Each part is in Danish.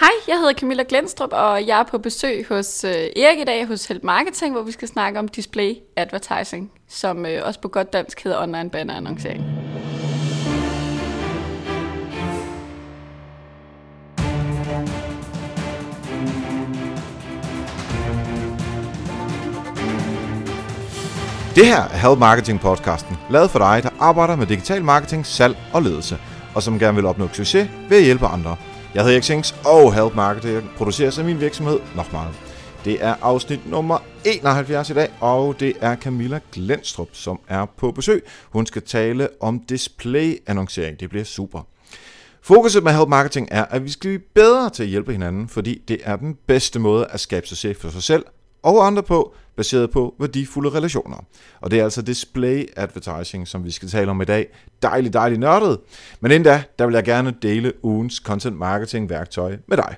Hej, jeg hedder Camilla Glenstrup, og jeg er på besøg hos øh, Erik i dag hos Help Marketing, hvor vi skal snakke om display advertising, som øh, også på godt dansk hedder online banner annoncering. Det her er Help Marketing podcasten, lavet for dig, der arbejder med digital marketing, salg og ledelse, og som gerne vil opnå succes ved at hjælpe andre. Jeg hedder Erik Sings, og Help Marketing produceres af min virksomhed Nochmal. Det er afsnit nummer 71 i dag, og det er Camilla Glenstrup, som er på besøg. Hun skal tale om display-annoncering. Det bliver super. Fokuset med Help Marketing er, at vi skal blive bedre til at hjælpe hinanden, fordi det er den bedste måde at skabe succes for sig selv og andre på, baseret på værdifulde relationer. Og det er altså display advertising, som vi skal tale om i dag. Dejligt, dejligt nørdet. Men inden da, der vil jeg gerne dele ugens content marketing værktøj med dig.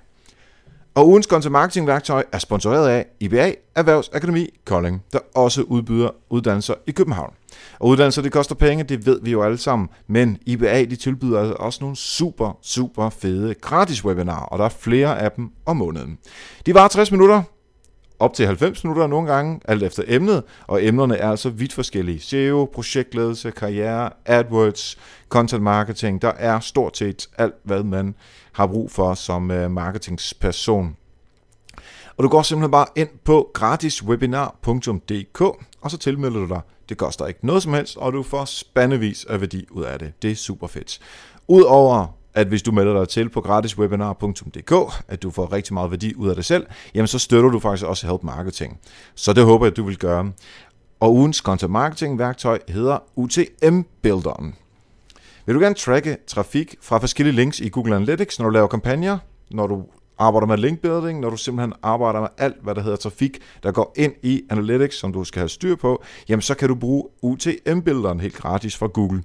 Og ugens content marketing værktøj er sponsoreret af IBA Erhvervsakademi Kolding, der også udbyder uddannelser i København. Og uddannelser, det koster penge, det ved vi jo alle sammen, men IBA, de tilbyder altså også nogle super, super fede gratis webinarer, og der er flere af dem om måneden. De var 60 minutter, op til 90 minutter nogle gange, alt efter emnet, og emnerne er altså vidt forskellige. SEO, projektledelse, karriere, AdWords, content marketing, der er stort set alt, hvad man har brug for som øh, marketingsperson. Og du går simpelthen bare ind på gratiswebinar.dk, og så tilmelder du dig. Det koster ikke noget som helst, og du får spandevis af værdi ud af det. Det er super fedt. Udover at hvis du melder dig til på gratiswebinar.dk, at du får rigtig meget værdi ud af det selv, jamen så støtter du faktisk også Help Marketing. Så det håber jeg, at du vil gøre. Og ugens content marketing værktøj hedder UTM Builderen. Vil du gerne tracke trafik fra forskellige links i Google Analytics, når du laver kampagner, når du arbejder med linkbuilding, når du simpelthen arbejder med alt, hvad der hedder trafik, der går ind i Analytics, som du skal have styr på, jamen så kan du bruge UTM Builderen helt gratis fra Google.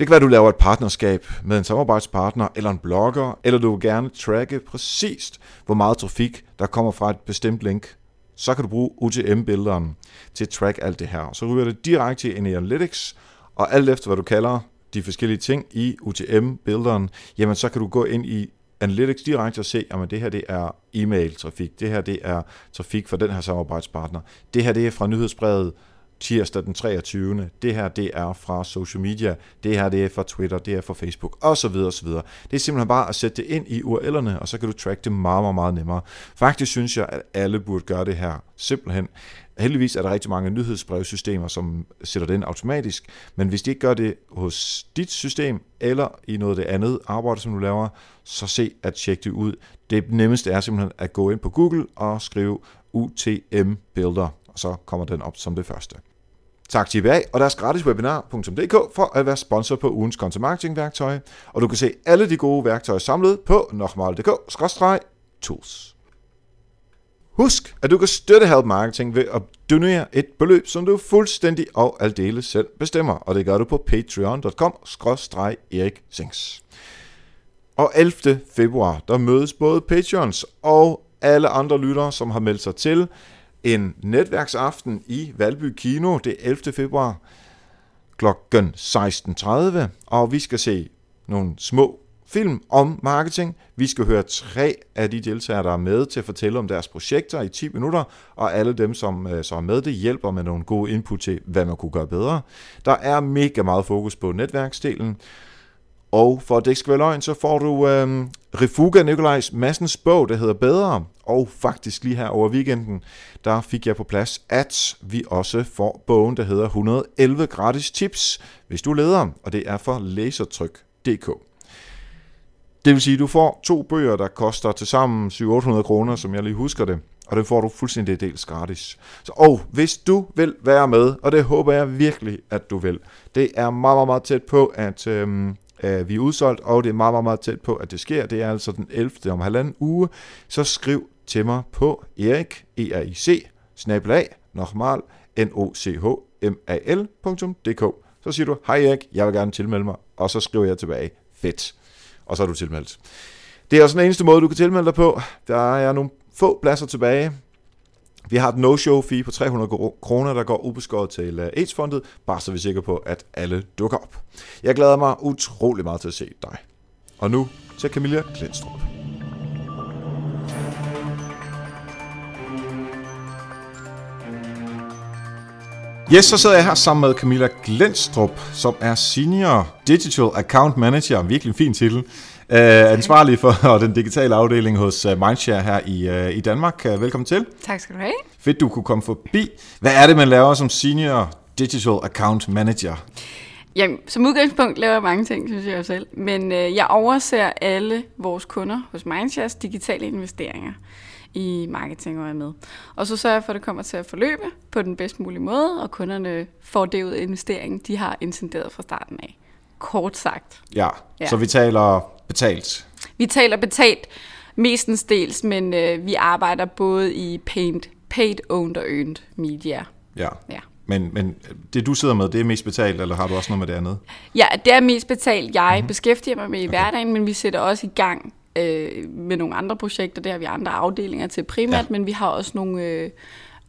Det kan være, at du laver et partnerskab med en samarbejdspartner eller en blogger, eller du vil gerne tracke præcist, hvor meget trafik, der kommer fra et bestemt link. Så kan du bruge UTM-billederen til at track alt det her. Så ryger det direkte ind i Analytics, og alt efter hvad du kalder de forskellige ting i UTM-billederen, jamen så kan du gå ind i Analytics direkte og se, at det her det er e-mail-trafik, det her det er trafik fra den her samarbejdspartner, det her det er fra nyhedsbrevet, tirsdag den 23. Det her, det er fra social media. Det her, det er fra Twitter. Det er fra Facebook. Og så videre, og så videre. Det er simpelthen bare at sætte det ind i URL'erne, og så kan du track det meget, meget, meget nemmere. Faktisk synes jeg, at alle burde gøre det her. Simpelthen. Heldigvis er der rigtig mange nyhedsbrevsystemer, som sætter det ind automatisk, men hvis de ikke gør det hos dit system, eller i noget af det andet arbejde, som du laver, så se at tjekke det ud. Det nemmeste er simpelthen at gå ind på Google og skrive UTM Builder, og så kommer den op som det første. Tak til IBA og deres gratis webinar.dk for at være sponsor på ugens content marketing værktøj. Og du kan se alle de gode værktøjer samlet på nokmal.dk-tools. Husk, at du kan støtte Help Marketing ved at donere et beløb, som du fuldstændig og aldeles selv bestemmer. Og det gør du på patreon.com-erik Sings. Og 11. februar, der mødes både Patreons og alle andre lyttere, som har meldt sig til, en netværksaften i Valby Kino det 11. februar kl. 16.30, og vi skal se nogle små film om marketing. Vi skal høre tre af de deltagere, der er med til at fortælle om deres projekter i 10 minutter, og alle dem, som øh, så er med, det hjælper med nogle gode input til, hvad man kunne gøre bedre. Der er mega meget fokus på netværksdelen, og for at det ikke skal være løgn, så får du øh, Refuga Nikolajs Massens bog, der hedder Bedre. Og faktisk lige her over weekenden, der fik jeg på plads, at vi også får bogen, der hedder 111 gratis tips, hvis du leder, og det er for lasertryk.dk. Det vil sige, at du får to bøger, der koster til sammen 700-800 kroner, som jeg lige husker det, og det får du fuldstændig dels gratis. Så, og hvis du vil være med, og det håber jeg virkelig, at du vil, det er meget, meget, meget tæt på, at øhm, øh, vi er udsolgt, og det er meget, meget, meget tæt på, at det sker. Det er altså den 11. om halvanden uge. Så skriv til mig på erik, e r i c snabelag, normal, n o c h m a l.dk. Så siger du, hej Erik, jeg vil gerne tilmelde mig, og så skriver jeg tilbage, fedt. Og så er du tilmeldt. Det er også den eneste måde, du kan tilmelde dig på. Der er nogle få pladser tilbage. Vi har et no-show-fee på 300 kroner, der går ubeskåret til øh, AIDS-fondet, bare så vi er sikre på, at alle dukker op. Jeg glæder mig utrolig meget til at se dig. Og nu til Camilla Glenstrup. Yes, så sidder jeg her sammen med Camilla Glenstrup, som er Senior Digital Account Manager, virkelig en fin titel, uh, ansvarlig for den digitale afdeling hos uh, Mindshare her i, uh, i Danmark. Uh, velkommen til. Tak skal du have. Fedt, du kunne komme forbi. Hvad er det, man laver som Senior Digital Account Manager? Jamen, som udgangspunkt laver jeg mange ting, synes jeg selv. Men øh, jeg overser alle vores kunder hos Mindshares digitale investeringer i marketing og er med. Og så sørger jeg for, at det kommer til at forløbe på den bedst mulige måde, og kunderne får det ud af investeringen, de har intenderet fra starten af. Kort sagt. Ja, ja. så vi taler betalt. Vi taler betalt mestendels, men øh, vi arbejder både i paid, paid, owned og earned media. Ja. ja. Men, men det du sidder med, det er mest betalt, eller har du også noget med det andet? Ja, det er mest betalt. Jeg mm-hmm. beskæftiger mig med i okay. hverdagen, men vi sætter også i gang øh, med nogle andre projekter. Det har vi andre afdelinger til primært, ja. men vi har også nogle øh,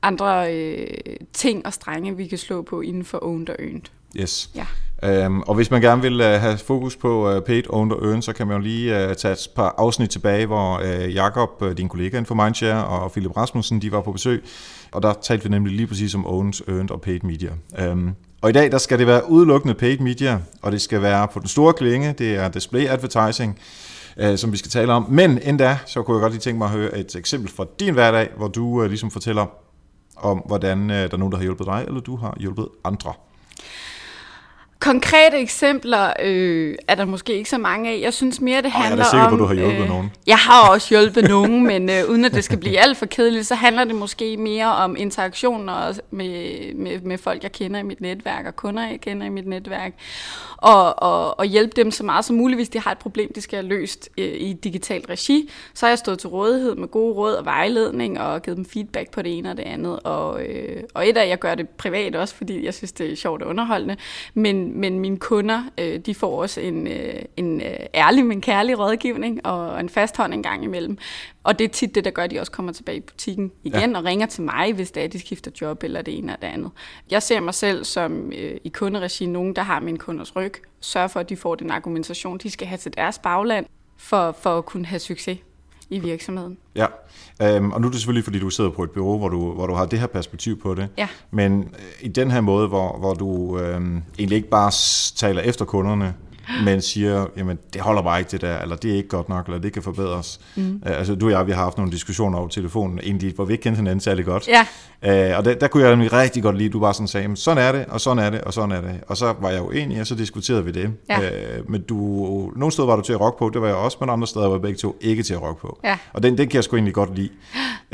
andre øh, ting og strenge, vi kan slå på inden for owned og earned. Yes. Ja. Øhm, og hvis man gerne vil uh, have fokus på øh, uh, paid, owned og earned, så kan man jo lige uh, tage et par afsnit tilbage, hvor uh, Jakob, uh, din kollega inden for Mindshare, og Philip Rasmussen, de var på besøg. Og der talte vi nemlig lige præcis om owned, earned og paid media. Øhm, og i dag der skal det være udelukkende paid media, og det skal være på den store klinge, det er display advertising, uh, som vi skal tale om. Men endda, så kunne jeg godt lige tænke mig at høre et eksempel fra din hverdag, hvor du uh, ligesom fortæller om, hvordan uh, der er nogen, der har hjulpet dig, eller du har hjulpet andre. Konkrete eksempler øh, er der måske ikke så mange af. Jeg synes mere, det handler om... Jeg er sikker på, du har hjulpet øh, nogen. Jeg har også hjulpet nogen, men øh, uden at det skal blive alt for kedeligt, så handler det måske mere om interaktioner med, med, med folk, jeg kender i mit netværk, og kunder, jeg kender i mit netværk. Og, og, og hjælpe dem så meget som muligt, hvis de har et problem, de skal have løst øh, i digitalt regi. Så har jeg stået til rådighed med gode råd og vejledning, og givet dem feedback på det ene og det andet. Og, øh, og et af, jeg gør det privat også, fordi jeg synes, det er sjovt og underholdende. Men men mine kunder, øh, de får også en, øh, en øh, ærlig, men kærlig rådgivning og en fast hånd en gang imellem. Og det er tit det, der gør, at de også kommer tilbage i butikken igen ja. og ringer til mig, hvis det er, de skifter job eller det ene eller det andet. Jeg ser mig selv som øh, i kunderegi nogen, der har min kunders ryg. Sørger for, at de får den argumentation, de skal have til deres bagland for, for at kunne have succes i virksomheden. Ja, øhm, og nu er det selvfølgelig, fordi du sidder på et bureau, hvor du, hvor du har det her perspektiv på det. Ja. Men øh, i den her måde, hvor, hvor du øhm, egentlig ikke bare taler efter kunderne, men siger, jamen det holder bare ikke det der, eller det er ikke godt nok, eller det kan forbedres. Mm. Uh, altså du og jeg, vi har haft nogle diskussioner over telefonen, egentlig, hvor vi ikke kendte hinanden særlig godt. Ja. Uh, og der, der kunne jeg nemlig rigtig godt lide, du bare sådan sagde, sådan er det, og sådan er det, og sådan er det. Og så var jeg uenig, og så diskuterede vi det. Ja. Uh, men du, nogle steder var du til at rock på, det var jeg også, men andre steder var begge to ikke til at rock på. Ja. Og den, den kan jeg sgu egentlig godt lide.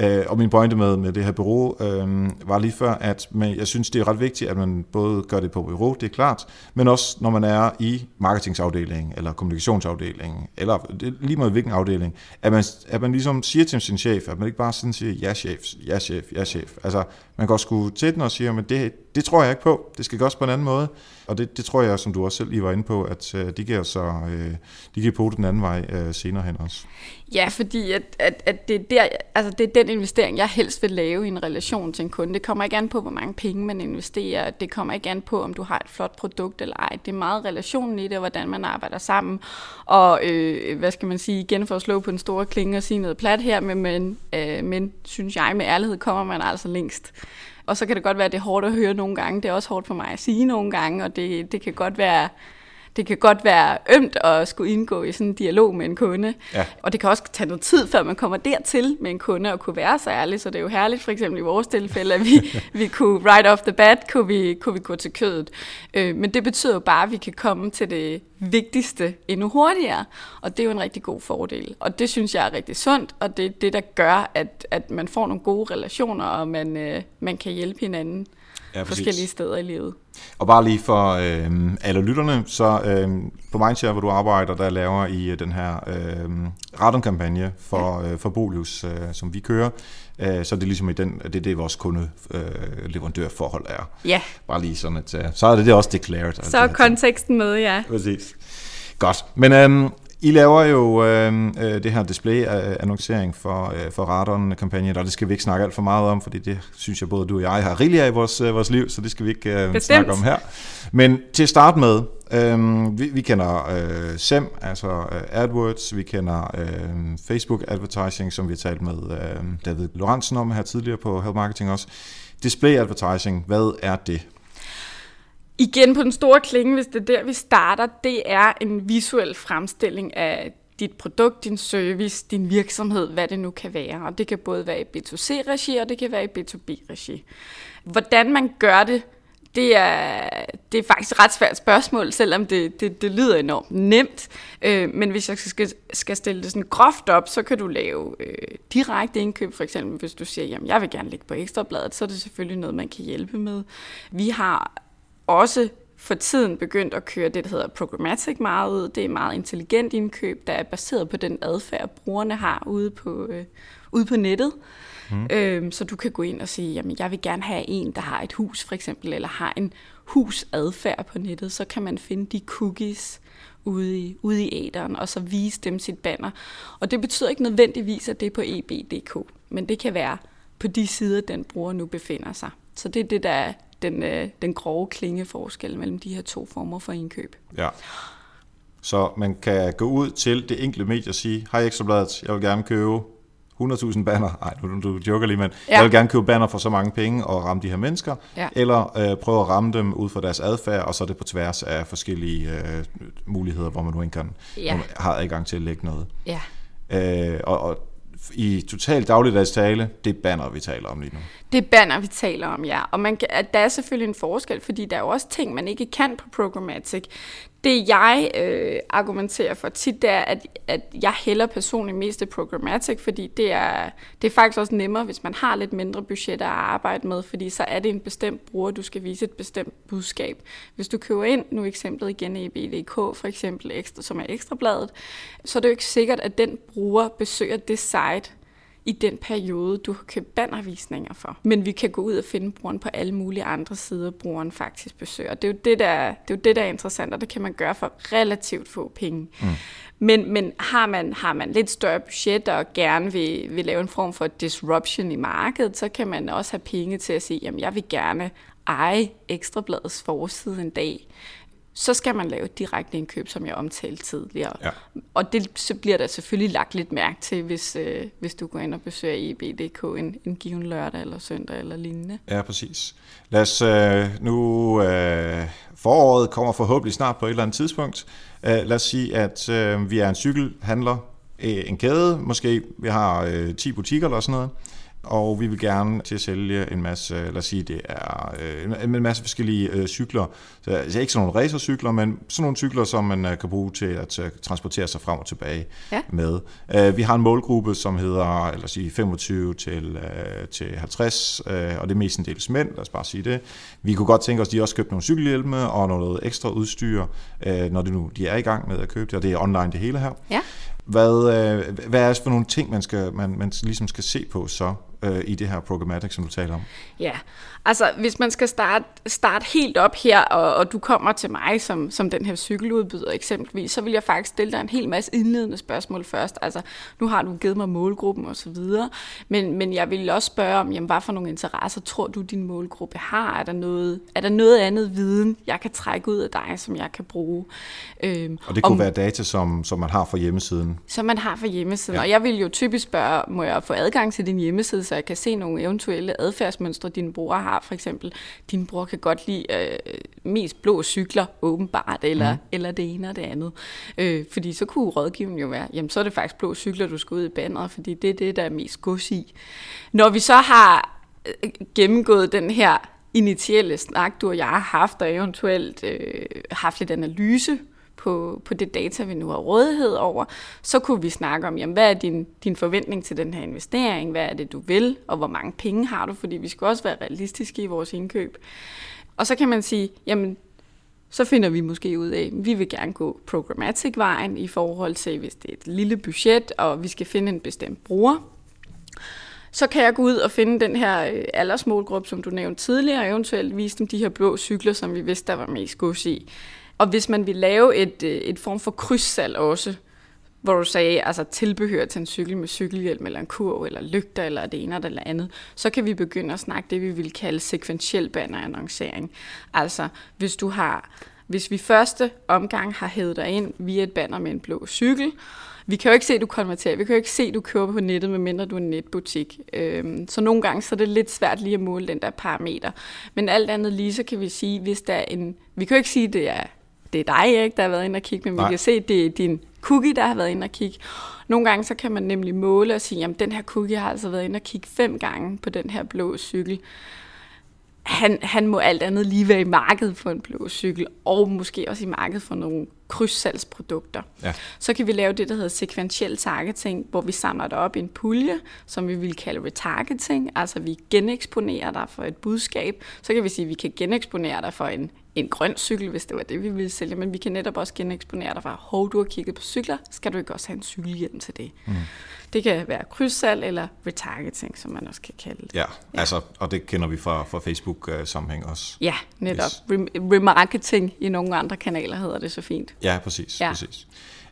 Uh, og min pointe med, med det her bureau uh, var lige før, at man, jeg synes, det er ret vigtigt, at man både gør det på bureau, det er klart, men også når man er i marketingsafdelingen marketingsafdeling, eller kommunikationsafdeling, eller lige med hvilken afdeling, at man, at man ligesom siger til sin chef, at man ikke bare sådan siger, ja chef, ja chef, ja chef. Altså, man går sgu til den og siger, men det, det tror jeg ikke på, det skal gøres på en anden måde. Og det, det tror jeg, som du også selv lige var inde på, at øh, det de giver så øh, uh, de giver på den anden vej øh, senere hen også. Ja, fordi at, at, at det, er der, altså det er den investering, jeg helst vil lave i en relation til en kunde. Det kommer ikke an på, hvor mange penge man investerer. Det kommer ikke an på, om du har et flot produkt eller ej. Det er meget relationen i det, og hvordan man arbejder sammen. Og øh, hvad skal man sige, igen for at slå på den store klinge og sige noget plat her, men, men, øh, men synes jeg, med ærlighed kommer man altså længst. Og så kan det godt være, at det er hårdt at høre nogle gange. Det er også hårdt for mig at sige nogle gange, og det, det kan godt være det kan godt være ømt at skulle indgå i sådan en dialog med en kunde. Ja. Og det kan også tage noget tid, før man kommer dertil med en kunde og kunne være så ærlig. Så det er jo herligt, for eksempel i vores tilfælde, at vi, vi kunne right off the bat, kunne vi, kunne vi gå til kødet. Øh, men det betyder jo bare, at vi kan komme til det vigtigste endnu hurtigere. Og det er jo en rigtig god fordel. Og det synes jeg er rigtig sundt, og det er det, der gør, at, at man får nogle gode relationer, og man, øh, man kan hjælpe hinanden ja, forskellige steder i livet. Og bare lige for øh, alle lytterne, så øh, på Mindshare, hvor du arbejder, der laver I øh, den her øh, radonkampagne for, ja. øh, for Bolius, øh, som vi kører. Øh, så det er ligesom i den, det er det, vores kunde-leverandørforhold øh, er. Ja. Bare lige sådan, at øh, så er det det også declared. Så er konteksten med, ja. Præcis. Godt. Men øh, i laver jo øh, øh, det her display-annoncering for, øh, for Radon-kampagnen, og det skal vi ikke snakke alt for meget om, fordi det synes jeg både du og jeg har rigeligt af i vores, øh, vores liv, så det skal vi ikke øh, snakke om her. Men til at starte med, øh, vi, vi kender øh, SEM, altså øh, AdWords, vi kender øh, Facebook Advertising, som vi har talt med øh, David Lorentzen om her tidligere på Health Marketing også. Display advertising, hvad er det? Igen på den store klinge, hvis det er der, vi starter, det er en visuel fremstilling af dit produkt, din service, din virksomhed, hvad det nu kan være. Og det kan både være i B2C-regi, og det kan være i B2B-regi. Hvordan man gør det, det er, det er faktisk et ret svært spørgsmål, selvom det, det, det lyder enormt nemt. Øh, men hvis jeg skal, skal stille det sådan groft op, så kan du lave øh, direkte indkøb. For eksempel hvis du siger, jamen jeg vil gerne ligge på ekstrabladet, så er det selvfølgelig noget, man kan hjælpe med. Vi har også for tiden begyndt at køre det, der hedder programmatic meget ud. Det er meget intelligent indkøb, der er baseret på den adfærd, brugerne har ude på, øh, ude på nettet. Mm. Øhm, så du kan gå ind og sige, jamen jeg vil gerne have en, der har et hus for eksempel, eller har en husadfærd på nettet. Så kan man finde de cookies ude i, ude i æderen, og så vise dem sit banner. Og det betyder ikke nødvendigvis, at det er på eb.dk, men det kan være på de sider, den bruger nu befinder sig. Så det er det, der er den, øh, den grove klingeforskel mellem de her to former for indkøb. Ja. Så man kan gå ud til det enkelte medie og sige, hej Ekstrabladet, jeg vil gerne købe 100.000 banner, nej, du, du joker lige, men ja. jeg vil gerne købe banner for så mange penge og ramme de her mennesker, ja. eller øh, prøve at ramme dem ud fra deres adfærd, og så er det på tværs af forskellige øh, muligheder, hvor man nu ikke kan, ja. har adgang til at lægge noget. Ja. Øh, og, og i total dagligdags tale, det er banner, vi taler om lige nu. Det er banner, vi taler om, ja. Og man kan, der er selvfølgelig en forskel, fordi der er jo også ting, man ikke kan på programmatic. Det jeg øh, argumenterer for tit, det er, at, at jeg hælder personligt mest til programmatic, fordi det er, det er faktisk også nemmere, hvis man har lidt mindre budget at arbejde med, fordi så er det en bestemt bruger, du skal vise et bestemt budskab. Hvis du køber ind, nu eksemplet igen i BDK for eksempel, ekstra, som er ekstrabladet, så er det jo ikke sikkert, at den bruger besøger det site, i den periode, du har købt bannervisninger for. Men vi kan gå ud og finde brugeren på alle mulige andre sider, brugeren faktisk besøger. Det er jo det, der, det er, jo det, der er interessant, og det kan man gøre for relativt få penge. Mm. Men, men har, man, har man lidt større budget og gerne vil, vil lave en form for disruption i markedet, så kan man også have penge til at sige, jamen jeg vil gerne eje Ekstrabladets forside en dag så skal man lave et direkte indkøb, som jeg omtalte tidligere. Ja. Og det så bliver der selvfølgelig lagt lidt mærke til, hvis, øh, hvis du går ind og besøger EB.dk en, en given lørdag eller søndag eller lignende. Ja, præcis. Lad os øh, nu... Øh, foråret kommer forhåbentlig snart på et eller andet tidspunkt. Øh, lad os sige, at øh, vi er en cykelhandler, øh, en kæde måske. Vi har øh, 10 butikker eller sådan noget og vi vil gerne til at sælge en masse, lad os sige, det er øh, en masse forskellige øh, cykler. Så, altså ikke sådan nogle racercykler, men sådan nogle cykler, som man øh, kan bruge til at øh, transportere sig frem og tilbage ja. med. Øh, vi har en målgruppe, som hedder lad os sige, 25 til, øh, til 50, øh, og det er mestendels mænd, lad os bare sige det. Vi kunne godt tænke os, at de også købte nogle cykelhjelme og noget ekstra udstyr, øh, når de nu de er i gang med at købe det, og det er online det hele her. Ja. Hvad, øh, hvad er det for nogle ting, man, skal, man, man ligesom skal se på så øh, i det her programmatic, som du taler om? Ja, altså hvis man skal starte, starte helt op her, og, og du kommer til mig som, som den her cykeludbyder eksempelvis, så vil jeg faktisk stille dig en hel masse indledende spørgsmål først. Altså, nu har du givet mig målgruppen og så videre, men, men jeg vil også spørge om, jamen, hvad for nogle interesser tror du, din målgruppe har? Er der noget, er der noget andet viden, jeg kan trække ud af dig, som jeg kan bruge? Øhm, og det kunne om, være data, som, som man har fra hjemmesiden? Som man har fra hjemmesiden, ja. og jeg vil jo typisk spørge, må jeg få adgang til din hjemmeside, så jeg kan se nogle eventuelle adfærdsmønstre, dine brugere har. For eksempel, din bror kan godt lide øh, mest blå cykler, åbenbart, eller, mm. eller det ene og det andet. Øh, fordi så kunne rådgivningen jo være, jamen så er det faktisk blå cykler, du skal ud i banneret, fordi det er det, der er mest gods i. Når vi så har øh, gennemgået den her initielle snak, du og jeg har haft, og eventuelt øh, haft lidt analyse på, på det data, vi nu har rådighed over, så kunne vi snakke om, jamen, hvad er din, din forventning til den her investering, hvad er det, du vil, og hvor mange penge har du, fordi vi skal også være realistiske i vores indkøb. Og så kan man sige, jamen, så finder vi måske ud af, at vi vil gerne gå programmatic-vejen i forhold til, hvis det er et lille budget, og vi skal finde en bestemt bruger. Så kan jeg gå ud og finde den her øh, aldersmålgruppe, som du nævnte tidligere, og eventuelt vise dem de her blå cykler, som vi vidste, der var mest gods i. Og hvis man vil lave et, øh, et form for krydssalg også, hvor du sagde, altså tilbehør til en cykel med cykelhjelm, eller en kurv, eller lygter, eller det ene eller andet, så kan vi begynde at snakke det, vi vil kalde sekventiel bannerannoncering. Altså, hvis du har hvis vi første omgang har hævet dig ind via et banner med en blå cykel, vi kan jo ikke se, at du konverterer. Vi kan jo ikke se, at du køber på nettet, medmindre du er en netbutik. Øhm, så nogle gange så er det lidt svært lige at måle den der parameter. Men alt andet lige, så kan vi sige, hvis der er en... Vi kan jo ikke sige, at det er, det er dig, Erik, der har været inde og kigge, men Nej. vi kan se, det er din cookie, der har været inde og kigge. Nogle gange så kan man nemlig måle og sige, at den her cookie har altså været inde og kigge fem gange på den her blå cykel han, han må alt andet lige være i markedet for en blå cykel, og måske også i markedet for nogle krydssalgsprodukter. Ja. Så kan vi lave det, der hedder sekventiel targeting, hvor vi samler det op i en pulje, som vi vil kalde retargeting, altså vi geneksponerer dig for et budskab. Så kan vi sige, at vi kan geneksponere dig for en, en grøn cykel, hvis det var det, vi ville sælge, men vi kan netop også geneksponere dig for, hov, du har kigget på cykler, skal du ikke også have en cykelhjelm til det? Mm. Det kan være krydssalg eller retargeting, som man også kan kalde det. Ja, ja. altså, og det kender vi fra, fra Facebook-sammenhæng også. Ja, netop. Yes. Remarketing i nogle andre kanaler hedder det så fint. Ja, præcis. Ja. præcis.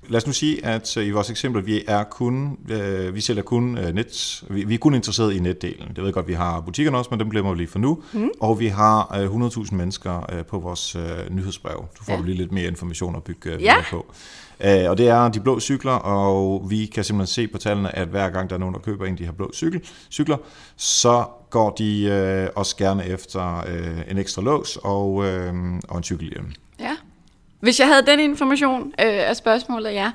Lad os nu sige, at øh, i vores eksempel, vi er kun, øh, vi sælger kun øh, net, vi, vi er kun interesseret i netdelen. Det ved jeg godt, vi har butikkerne også, men dem glemmer vi lige for nu. Mm. Og vi har øh, 100.000 mennesker øh, på vores øh, nyhedsbrev. Du får ja. lige lidt mere information at bygge øh, ja. på. Øh, og det er de blå cykler, og vi kan simpelthen se på tallene, at hver gang der er nogen, der køber en af de her blå cykel, cykler, så går de øh, også gerne efter øh, en ekstra lås og, øh, og en cykelhjelm. Ja. Hvis jeg havde den information øh, af spørgsmålet, ja.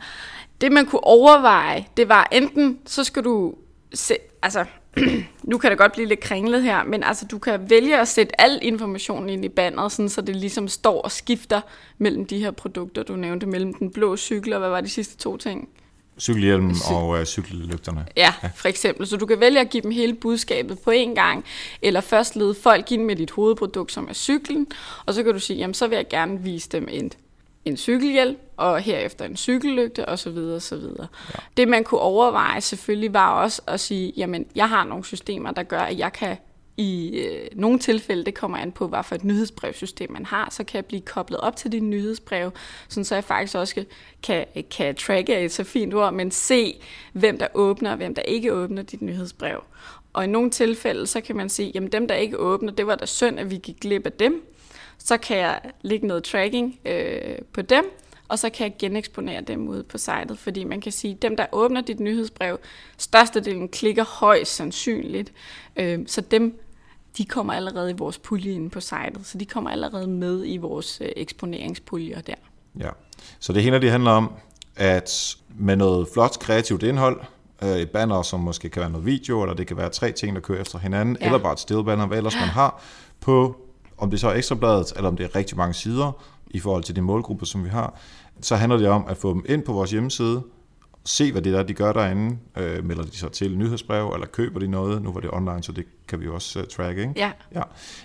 Det man kunne overveje, det var enten, så skal du se, altså, nu kan det godt blive lidt kringlet her, men altså, du kan vælge at sætte al informationen ind i banneret, sådan, så det ligesom står og skifter mellem de her produkter, du nævnte, mellem den blå cykel og hvad var de sidste to ting? Cykelhjelmen Cy- og uh, cykellygterne. Ja, ja, for eksempel. Så du kan vælge at give dem hele budskabet på én gang, eller først lede folk ind med dit hovedprodukt, som er cyklen, og så kan du sige, jamen så vil jeg gerne vise dem en en cykelhjelm, og herefter en cykellygte osv. osv. Ja. Det man kunne overveje selvfølgelig var også at sige, jamen jeg har nogle systemer, der gør, at jeg kan i øh, nogle tilfælde, det kommer an på, hvad for et nyhedsbrevsystem man har, så kan jeg blive koblet op til din nyhedsbrev, sådan så jeg faktisk også kan, kan tracke et så fint ord, men se, hvem der åbner og hvem der ikke åbner dit nyhedsbrev. Og i nogle tilfælde, så kan man sige, jamen dem, der ikke åbner, det var da synd, at vi gik glip af dem, så kan jeg lægge noget tracking øh, på dem, og så kan jeg geneksponere dem ud på sitet, fordi man kan sige, at dem, der åbner dit nyhedsbrev, størstedelen klikker højst sandsynligt, øh, så dem de kommer allerede i vores pulje inde på sitet, så de kommer allerede med i vores øh, eksponeringspuljer der. Ja, så det hele det handler om, at med noget flot kreativt indhold, øh, et banner, som måske kan være noget video, eller det kan være tre ting, der kører efter hinanden, ja. eller bare et stillbanner, hvad ellers man har, på om det så er ekstrabladet, eller om det er rigtig mange sider i forhold til de målgrupper, som vi har, så handler det om at få dem ind på vores hjemmeside, se hvad det er, de gør derinde, øh, melder de så til nyhedsbrev, eller køber de noget, nu var det online, så det kan vi også uh, track, ikke? Ja. ja.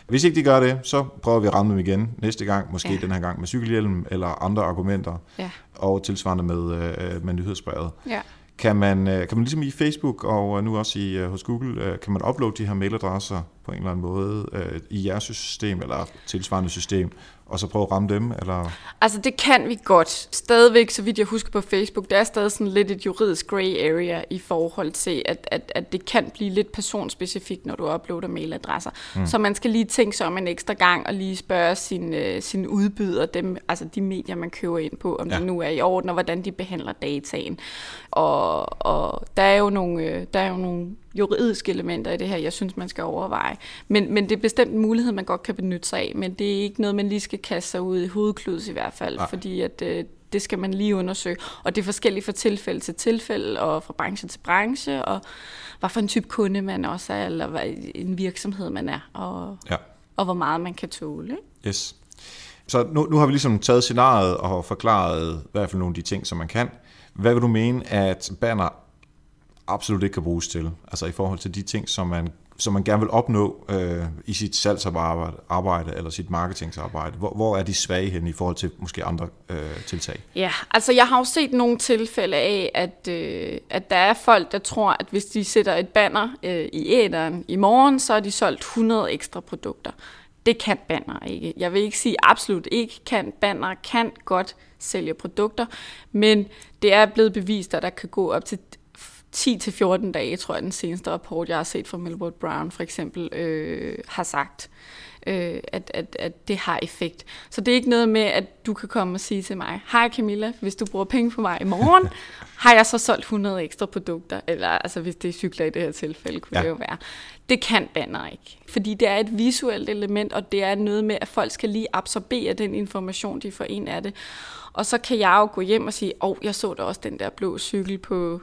Hvis ikke de gør det, så prøver vi at ramme dem igen næste gang, måske ja. den her gang med cykelhjelm, eller andre argumenter, ja. og tilsvarende med, øh, med nyhedsbrevet. Ja. Kan man, øh, kan man ligesom i Facebook og nu også i, hos Google, kan man uploade de her mailadresser på en eller anden måde i jeres system eller tilsvarende system, og så prøve at ramme dem? Eller? Altså det kan vi godt. Stadigvæk, så vidt jeg husker på Facebook, der er stadig sådan lidt et juridisk gray area i forhold til, at, at, at det kan blive lidt personspecifikt, når du uploader mailadresser. Mm. Så man skal lige tænke sig om en ekstra gang og lige spørge sin, uh, sin udbyder, dem, altså de medier, man køber ind på, om ja. det nu er i orden, og hvordan de behandler dataen. Og, og der er jo nogle, øh, der er jo nogle juridiske elementer i det her, jeg synes, man skal overveje. Men, men det er bestemt en mulighed, man godt kan benytte sig af, men det er ikke noget, man lige skal kaste sig ud i hovedkluds i hvert fald, Nej. fordi at, øh, det skal man lige undersøge. Og det er forskelligt fra tilfælde til tilfælde, og fra branche til branche, og hvad for en type kunde man også er, eller hvad en virksomhed man er, og, ja. og hvor meget man kan tåle. Ikke? Yes. Så nu, nu har vi ligesom taget scenariet og forklaret i hvert fald nogle af de ting, som man kan. Hvad vil du mene, at banner absolut ikke kan bruges til. Altså i forhold til de ting, som man, som man gerne vil opnå øh, i sit salgsarbejde arbejde, eller sit marketingsarbejde. Hvor, hvor er de svage hen i forhold til måske andre øh, tiltag? Ja, altså jeg har jo set nogle tilfælde af, at, øh, at der er folk, der tror, at hvis de sætter et banner øh, i æderen i morgen, så er de solgt 100 ekstra produkter. Det kan banner ikke. Jeg vil ikke sige absolut ikke kan. Banner kan godt sælge produkter, men det er blevet bevist, at der kan gå op til 10-14 dage, tror jeg, den seneste rapport, jeg har set fra Millward Brown for eksempel, øh, har sagt, øh, at, at, at det har effekt. Så det er ikke noget med, at du kan komme og sige til mig, hej Camilla, hvis du bruger penge på mig i morgen, har jeg så solgt 100 ekstra produkter, eller altså hvis det er cykler i det her tilfælde, kunne ja. det jo være. Det kan banner ikke, fordi det er et visuelt element, og det er noget med, at folk skal lige absorbere den information, de får ind af det. Og så kan jeg jo gå hjem og sige, åh, oh, jeg så da også den der blå cykel på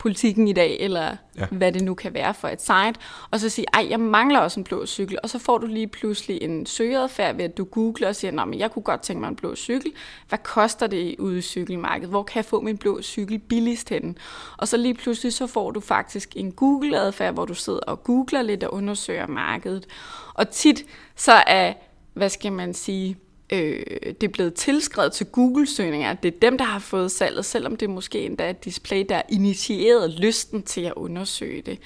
politikken i dag, eller ja. hvad det nu kan være for et site, og så sige, ej, jeg mangler også en blå cykel, og så får du lige pludselig en søgeadfærd ved, at du googler og siger, men jeg kunne godt tænke mig en blå cykel. Hvad koster det ude i cykelmarkedet? Hvor kan jeg få min blå cykel billigst hen? Og så lige pludselig, så får du faktisk en Google-adfærd, hvor du sidder og googler lidt og undersøger markedet. Og tit så er, hvad skal man sige, øh, det er blevet tilskrevet til Google-søgninger. Det er dem, der har fået salget, selvom det måske endda er et display, der initierede lysten til at undersøge det.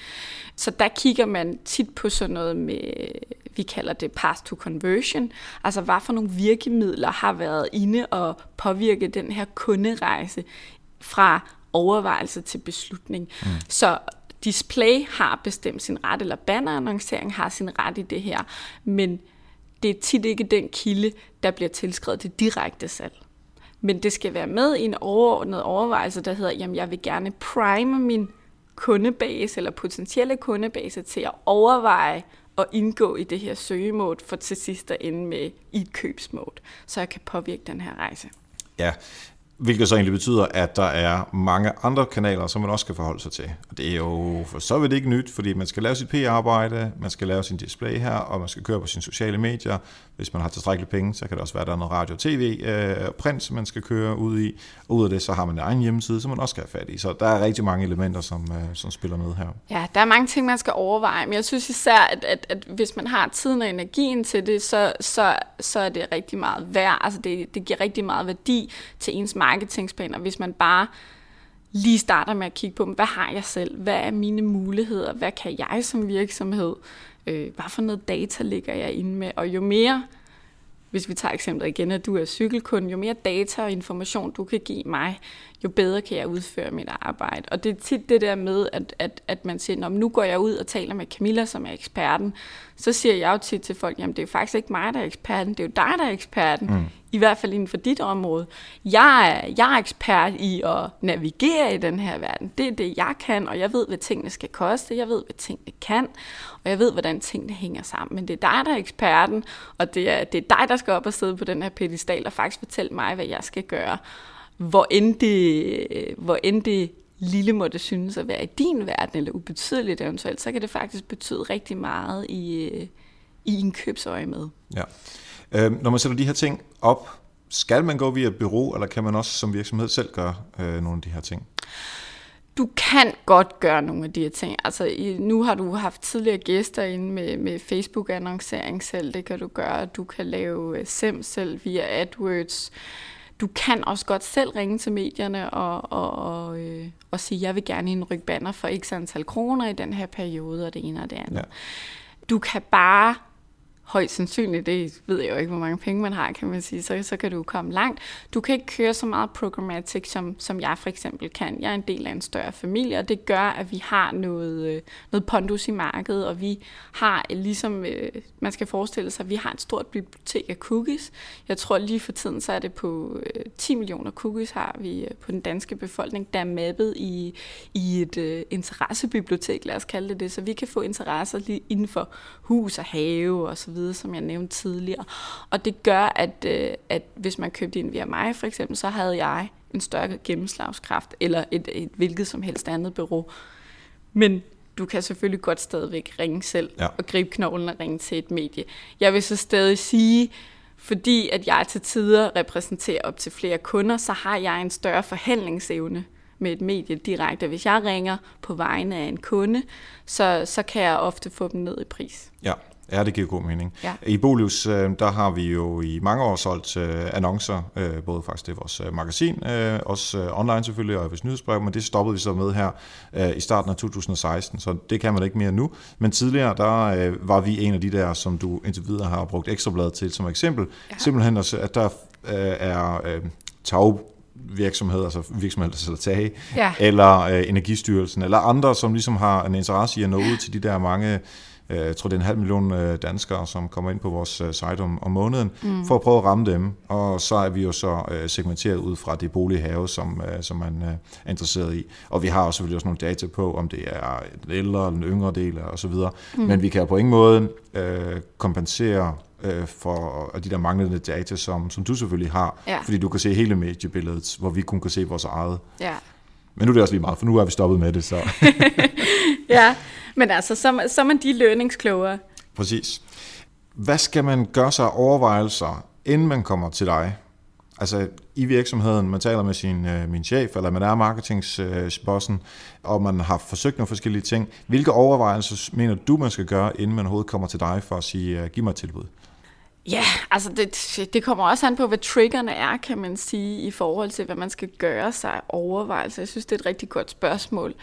Så der kigger man tit på sådan noget med, vi kalder det path to conversion, altså hvad for nogle virkemidler har været inde og påvirke den her kunderejse fra overvejelse til beslutning. Mm. Så display har bestemt sin ret, eller bannerannoncering har sin ret i det her, men det er tit ikke den kilde, der bliver tilskrevet til direkte salg. Men det skal være med i en overordnet overvejelse, der hedder, jamen jeg vil gerne prime min kundebase eller potentielle kundebase til at overveje at indgå i det her søgemåde for til sidst at ende med i et købsmåde, så jeg kan påvirke den her rejse. Ja, Hvilket så egentlig betyder, at der er mange andre kanaler, som man også skal forholde sig til. Og det er jo for så vidt ikke nyt, fordi man skal lave sit PR-arbejde, man skal lave sin display her, og man skal køre på sine sociale medier. Hvis man har tilstrækkeligt penge, så kan det også være, at der er noget radio, tv, øh, print, som man skal køre ud i. Og ud af det, så har man en egen hjemmeside, som man også skal have fat i. Så der er rigtig mange elementer, som, øh, som spiller med her. Ja, der er mange ting, man skal overveje, men jeg synes især, at, at, at hvis man har tiden og energien til det, så, så, så er det rigtig meget værd. Altså det, det giver rigtig meget værdi til ens marketingsplaner, hvis man bare lige starter med at kigge på, hvad har jeg selv? Hvad er mine muligheder? Hvad kan jeg som virksomhed? Øh, hvad for noget data ligger jeg inde med? Og jo mere, hvis vi tager eksemplet igen, at du er cykelkunde, jo mere data og information du kan give mig, jo bedre kan jeg udføre mit arbejde. Og det er tit det der med, at, at, at man siger, nu går jeg ud og taler med Camilla, som er eksperten. Så siger jeg jo tit til folk, jamen det er faktisk ikke mig, der er eksperten, det er jo dig, der er eksperten. Mm. I hvert fald inden for dit område. Jeg er, jeg er ekspert i at navigere i den her verden. Det er det, jeg kan, og jeg ved, hvad tingene skal koste. Jeg ved, hvad tingene kan, og jeg ved, hvordan tingene hænger sammen. Men det er dig, der er eksperten, og det er, det er dig, der skal op og sidde på den her pedestal og faktisk fortælle mig, hvad jeg skal gøre hvor end det, hvor end det lille må det synes at være i din verden, eller ubetydeligt eventuelt, så kan det faktisk betyde rigtig meget i, øh, i en købsøje med. Ja. Øh, når man sætter de her ting op, skal man gå via et bureau, eller kan man også som virksomhed selv gøre øh, nogle af de her ting? Du kan godt gøre nogle af de her ting. Altså, i, nu har du haft tidligere gæster inde med, med Facebook-annoncering selv. Det kan du gøre. Du kan lave øh, SEM selv via AdWords du kan også godt selv ringe til medierne og, og, og, øh, og sige, jeg vil gerne indrykke banner for x antal kroner i den her periode, og det ene og det andet. Ja. Du kan bare højst sandsynligt, det ved jeg jo ikke, hvor mange penge man har, kan man sige, så, så kan du komme langt. Du kan ikke køre så meget programmatic, som, som jeg for eksempel kan. Jeg er en del af en større familie, og det gør, at vi har noget, øh, noget pondus i markedet, og vi har øh, ligesom, øh, man skal forestille sig, at vi har et stort bibliotek af cookies. Jeg tror lige for tiden, så er det på 10 millioner cookies har vi på den danske befolkning, der er mappet i, i et interessebibliotek, lad os kalde det det, så vi kan få interesser lige inden for hus og have og så videre, som jeg nævnte tidligere. Og det gør, at, øh, at hvis man købte ind via mig for eksempel, så havde jeg en større gennemslagskraft, eller et, et hvilket som helst andet bureau. Men du kan selvfølgelig godt stadigvæk ringe selv, ja. og gribe knoglen og ringe til et medie. Jeg vil så stadig sige, fordi at jeg til tider repræsenterer op til flere kunder, så har jeg en større forhandlingsevne med et medie direkte. Hvis jeg ringer på vegne af en kunde, så, så kan jeg ofte få dem ned i pris. Ja, Ja, det giver god mening. Ja. I Bolius, øh, der har vi jo i mange år solgt øh, annoncer, øh, både faktisk til vores magasin, også online selvfølgelig, og vores nyhedsbrev, men det stoppede vi så med her i starten af 2016, så det kan man ikke mere nu. Men tidligere, der var vi en af de der, som du indtil videre har brugt ekstrabladet til som eksempel. Ja. Simpelthen, at der er tag virksomheder, altså virksomheder, der sætter tage, Ja. eller øh, Energistyrelsen, eller andre, som ligesom har en interesse i at nå ud til de der mange, jeg tror det er en halv million øh, danskere, som kommer ind på vores øh, site om, om måneden, mm. for at prøve at ramme dem. Og så er vi jo så øh, segmenteret ud fra det bolighave, som, øh, som man øh, er interesseret i. Og vi har også selvfølgelig også nogle data på, om det er den ældre eller den yngre del og så videre. Mm. Men vi kan på ingen måde øh, kompensere øh, for de der manglende data, som, som du selvfølgelig har, Ja. fordi du kan se hele mediebilledet, hvor vi kun kan se vores eget. Ja. Men nu er det også lige meget, for nu er vi stoppet med det, så ja, men altså, så, så er man de lønningsklogere. præcis. Hvad skal man gøre sig overvejelser, inden man kommer til dig? Altså i virksomheden, man taler med sin, øh, min chef, eller man er marketingsbossen, og man har forsøgt nogle forskellige ting. Hvilke overvejelser mener du, man skal gøre, inden man overhovedet kommer til dig for at sige, øh, giv mig et tilbud? Ja, altså det, det kommer også an på, hvad triggerne er, kan man sige, i forhold til, hvad man skal gøre sig overvejelser. Jeg synes, det er et rigtig godt spørgsmål.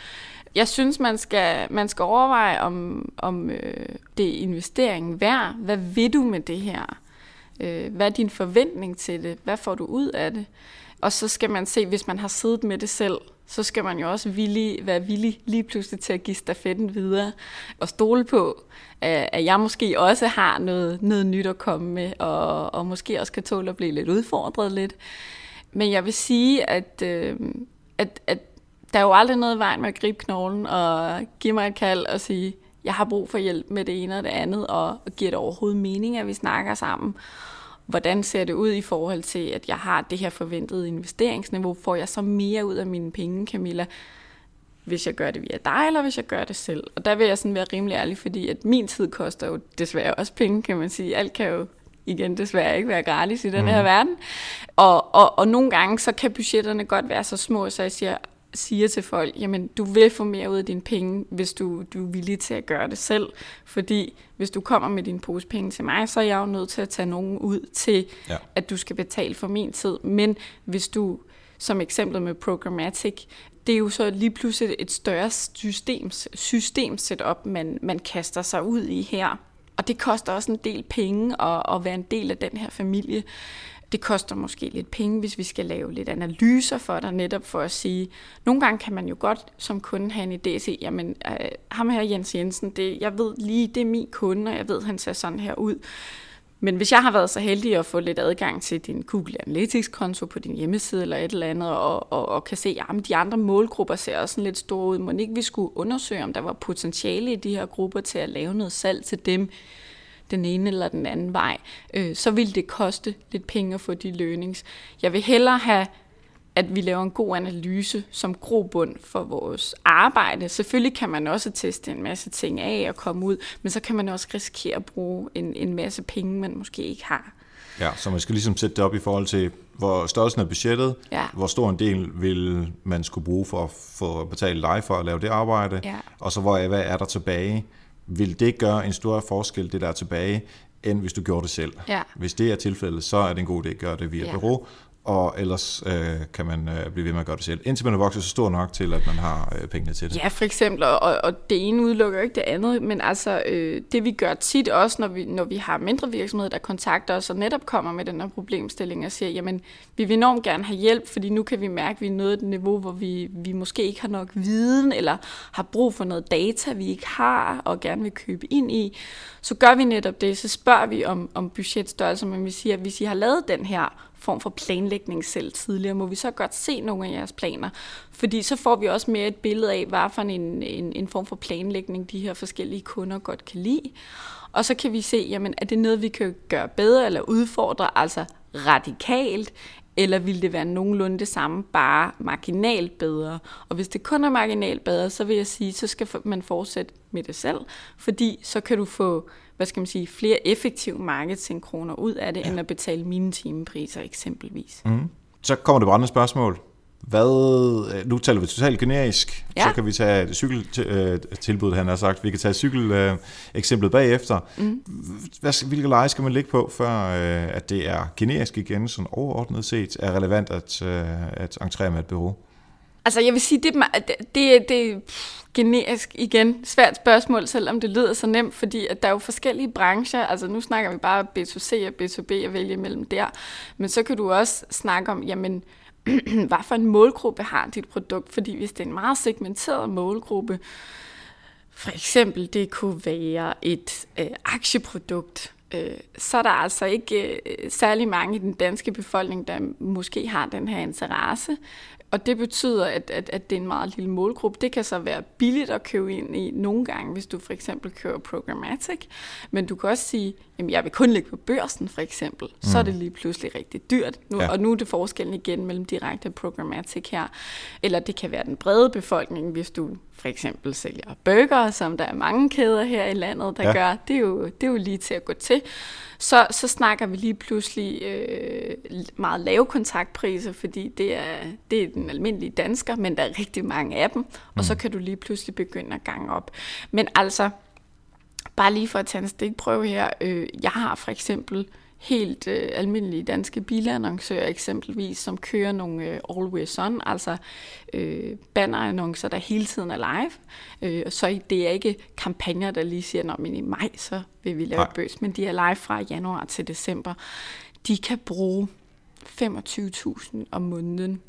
Jeg synes, man skal, man skal overveje, om, om øh, det er investeringen værd. Hvad vil du med det her? Øh, hvad er din forventning til det? Hvad får du ud af det? Og så skal man se, hvis man har siddet med det selv, så skal man jo også villig, være villig lige pludselig til at give stafetten videre og stole på, at jeg måske også har noget, noget nyt at komme med, og, og måske også kan tåle at blive lidt udfordret lidt. Men jeg vil sige, at, øh, at, at der er jo aldrig noget vejen med at gribe knoglen og give mig et kald og sige, jeg har brug for hjælp med det ene og det andet, og, og giver det overhovedet mening, at vi snakker sammen. Hvordan ser det ud i forhold til, at jeg har det her forventede investeringsniveau? Får jeg så mere ud af mine penge, Camilla, hvis jeg gør det via dig, eller hvis jeg gør det selv? Og der vil jeg sådan være rimelig ærlig, fordi at min tid koster jo desværre også penge, kan man sige. Alt kan jo igen desværre ikke være gratis i den her verden. Og, og, og nogle gange, så kan budgetterne godt være så små, så jeg siger, siger til folk, jamen du vil få mere ud af dine penge, hvis du, du er villig til at gøre det selv. Fordi hvis du kommer med din pose penge til mig, så er jeg jo nødt til at tage nogen ud til, Ja. at du skal betale for min tid. Men hvis du, som eksemplet med Programmatic, det er jo så lige pludselig et større systems, system setup, man, man kaster sig ud i her. Og det koster også en del penge at, at være en del af den her familie. Det koster måske lidt penge, hvis vi skal lave lidt analyser for dig, netop for at sige, nogle gange kan man jo godt som kunde have en idé at sige, jamen øh, ham her Jens Jensen, det, jeg ved lige, det er min kunde, og jeg ved, han ser sådan her ud. Men hvis jeg har været så heldig at få lidt adgang til din Google Analytics-konto på din hjemmeside eller et eller andet, og, og, og kan se, at de andre målgrupper ser også sådan lidt store ud, må ikke vi skulle undersøge, om der var potentiale i de her grupper til at lave noget salg til dem, den ene eller den anden vej, øh, så vil det koste lidt penge at få de learnings. Jeg vil hellere have, at vi laver en god analyse som grobund for vores arbejde. Selvfølgelig kan man også teste en masse ting af og komme ud, men så kan man også risikere at bruge en, en masse penge, man måske ikke har. Ja, så man skal ligesom sætte det op i forhold til, hvor størrelsen af budgettet, Ja. hvor stor en del vil man skulle bruge for at få betalt dig for at lave det arbejde, Ja. og så hvor, hvad er der tilbage? Vil det gøre en stor forskel, det der er tilbage, end hvis du gjorde det selv? Ja. Hvis det er tilfældet, så er det en god idé at gøre det via Ja. bureau, og ellers øh, kan man øh, blive ved med at gøre det selv, indtil man er vokset så stor nok til, at man har øh, pengene til det. Ja, for eksempel, og, og det ene udelukker ikke det andet, men altså øh, det vi gør tit også, når vi, når vi har mindre virksomheder, der kontakter os og netop kommer med den her problemstilling og siger, jamen vi vil enormt gerne have hjælp, fordi nu kan vi mærke, at vi er nået et niveau, hvor vi, vi måske ikke har nok viden, eller har brug for noget data, vi ikke har, og gerne vil købe ind i. Så gør vi netop det, så spørger vi om, om budgetstørrelse, men vi siger, at hvis I har lavet den her form for planlægning selv tidligere, må vi så godt se nogle af jeres planer. Fordi så får vi også mere et billede af, hvad for en, en, en form for planlægning de her forskellige kunder godt kan lide. Og så kan vi se, jamen, er det noget, vi kan gøre bedre eller udfordre, altså radikalt, eller vil det være nogenlunde det samme, bare marginalt bedre? Og hvis det kun er marginalt bedre, så vil jeg sige, så skal man fortsætte med det selv, fordi så kan du få hvad skal man sige, flere effektive marketingkroner ud af det, ja. end at betale mine timepriser eksempelvis. Mm. Så kommer det brændende spørgsmål. Hvad, øh, nu taler vi totalt generisk, Ja. så kan vi tage et cykeltilbud, han har sagt. Vi kan tage cykeleksemplet bagefter. Mm. Hvad, hvilke leje skal man ligge på, før øh, at det er generisk igen, sådan overordnet set, er relevant at, øh, at entrere med et bureau? Altså jeg vil sige, det, det, det, det er pff, generisk igen svært spørgsmål, selvom det lyder så nemt, fordi at der er jo forskellige brancher. Altså nu snakker vi bare B2C og B2B at vælge mellem der. Men så kan du også snakke om, jamen hvad for en målgruppe har dit produkt. Fordi hvis det er en meget segmenteret målgruppe, for eksempel det kunne være et øh, aktieprodukt, øh, så er der altså ikke øh, særlig mange i den danske befolkning, der måske har den her interesse. Og det betyder, at, at, at det er en meget lille målgruppe. Det kan så være billigt at købe ind i nogle gange, hvis du for eksempel kører programmatic. Men du kan også sige, at jeg vil kun ligge på børsen for eksempel. Mm. Så er det lige pludselig rigtig dyrt. Nu, ja. Og nu er det forskellen igen mellem direkte og programmatic her. Eller det kan være den brede befolkning, hvis du for eksempel sælger burger, som der er mange kæder her i landet, der ja. gør. Det er, jo, det er jo lige til at gå til så, så snakker vi lige pludselig øh, meget lave kontaktpriser, fordi det er, det er den almindelige dansker, men der er rigtig mange af dem, og mm. så kan du lige pludselig begynde at gange op. Men altså, bare lige for at tage en stikprøve her, øh, jeg har for eksempel helt øh, almindelige danske bilannoncører eksempelvis, som kører nogle øh, always on, altså øh, bannerannoncer, der hele tiden er live. Øh, så det er ikke kampagner, der lige siger, at i maj, så vil vi lave et bøs, men de er live fra januar til december. De kan bruge 25.000 om måneden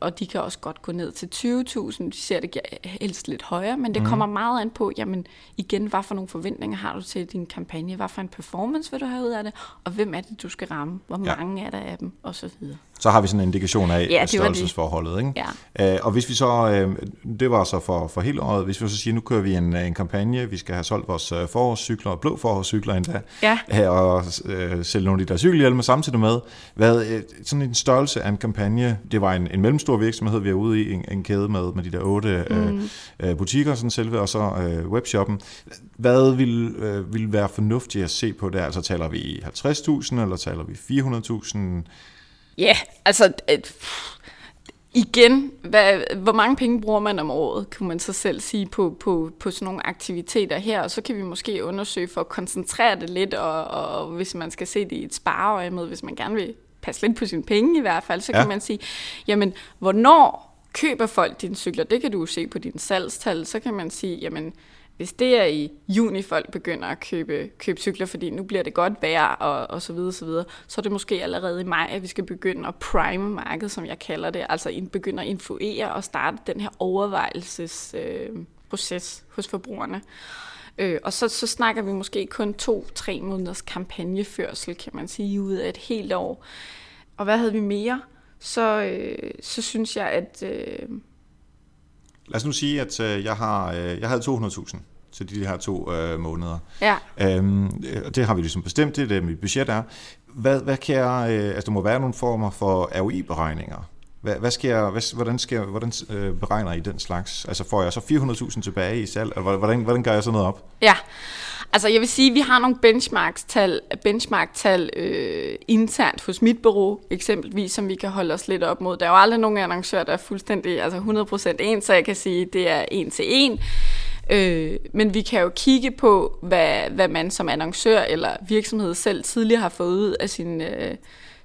og de kan også godt gå ned til 20.000. De ser det helst lidt højere, men det mm. kommer meget an på, jamen igen, hvad for nogle forventninger har du til din kampagne? Hvad for en performance vil du have ud af det? Og hvem er det, du skal ramme? Hvor ja. mange er der af dem? Og så videre. Så har vi sådan en indikation af ja, størrelsesforholdet. Ikke? Ja. Øh, og hvis vi så, øh, det var så for, for hele året, hvis vi så siger, nu kører vi en, en kampagne, vi skal have solgt vores øh, forårscykler, blå forårscykler endda, ja. og øh, sælge nogle af de der cykelhjelme samtidig med. Hvad, øh, sådan en størrelse af en kampagne, det var en, en mellemstor virksomhed, vi er ude i, en, en kæde med, med de der otte mm. øh, butikker, sådan selve, og så øh, webshoppen. Hvad vil, øh, vil være fornuftigt at se på det? Altså taler vi 50.000, eller taler vi 400.000? Ja, altså... Et, igen, hvad, hvor mange penge bruger man om året, kan man så selv sige, på, på, på sådan nogle aktiviteter her, og så kan vi måske undersøge for at koncentrere det lidt, og, og hvis man skal se det i et spareøje med, hvis man gerne vil passe lidt på sine penge i hvert fald, så ja. kan man sige, jamen, hvornår køber folk dine cykler? Det kan du jo se på dine salgstal. Så kan man sige, jamen, hvis det er i juni, folk begynder at købe, købe cykler, fordi nu bliver det godt vejr og, og så videre, så videre, så er det måske allerede i maj, at vi skal begynde at prime markedet, som jeg kalder det, altså begynde at influere og starte den her overvejelsesproces øh, hos forbrugerne. Øh, og så, så snakker vi måske kun to-tre måneders kampagneførsel, kan man sige, ud af et helt år. Og hvad havde vi mere? Så, øh, så synes jeg, at... Øh, Lad os nu sige, at øh, jeg, har, øh, jeg havde 200.000 til de her to øh, måneder. Ja. Øhm, det har vi ligesom bestemt, det er det, mit budget er. Hvad, hvad kan jeg, øh, altså der må være nogle former for ROI-beregninger. Hvad, hvad sker, hvad, hvordan, sker, hvordan øh, beregner I den slags? Altså får jeg så 400.000 tilbage i salg? Eller hvordan, hvordan gør jeg så noget op? Ja, altså jeg vil sige, at vi har nogle benchmark-tal, benchmark-tal øh, internt hos mit bureau, eksempelvis, som vi kan holde os lidt op mod. Der er jo aldrig nogen annoncør, der er fuldstændig altså 100% en, så jeg kan sige, at det er en til en. Øh, men vi kan jo kigge på, hvad, hvad man som annoncør eller virksomhed selv tidligere har fået ud af sin... Øh,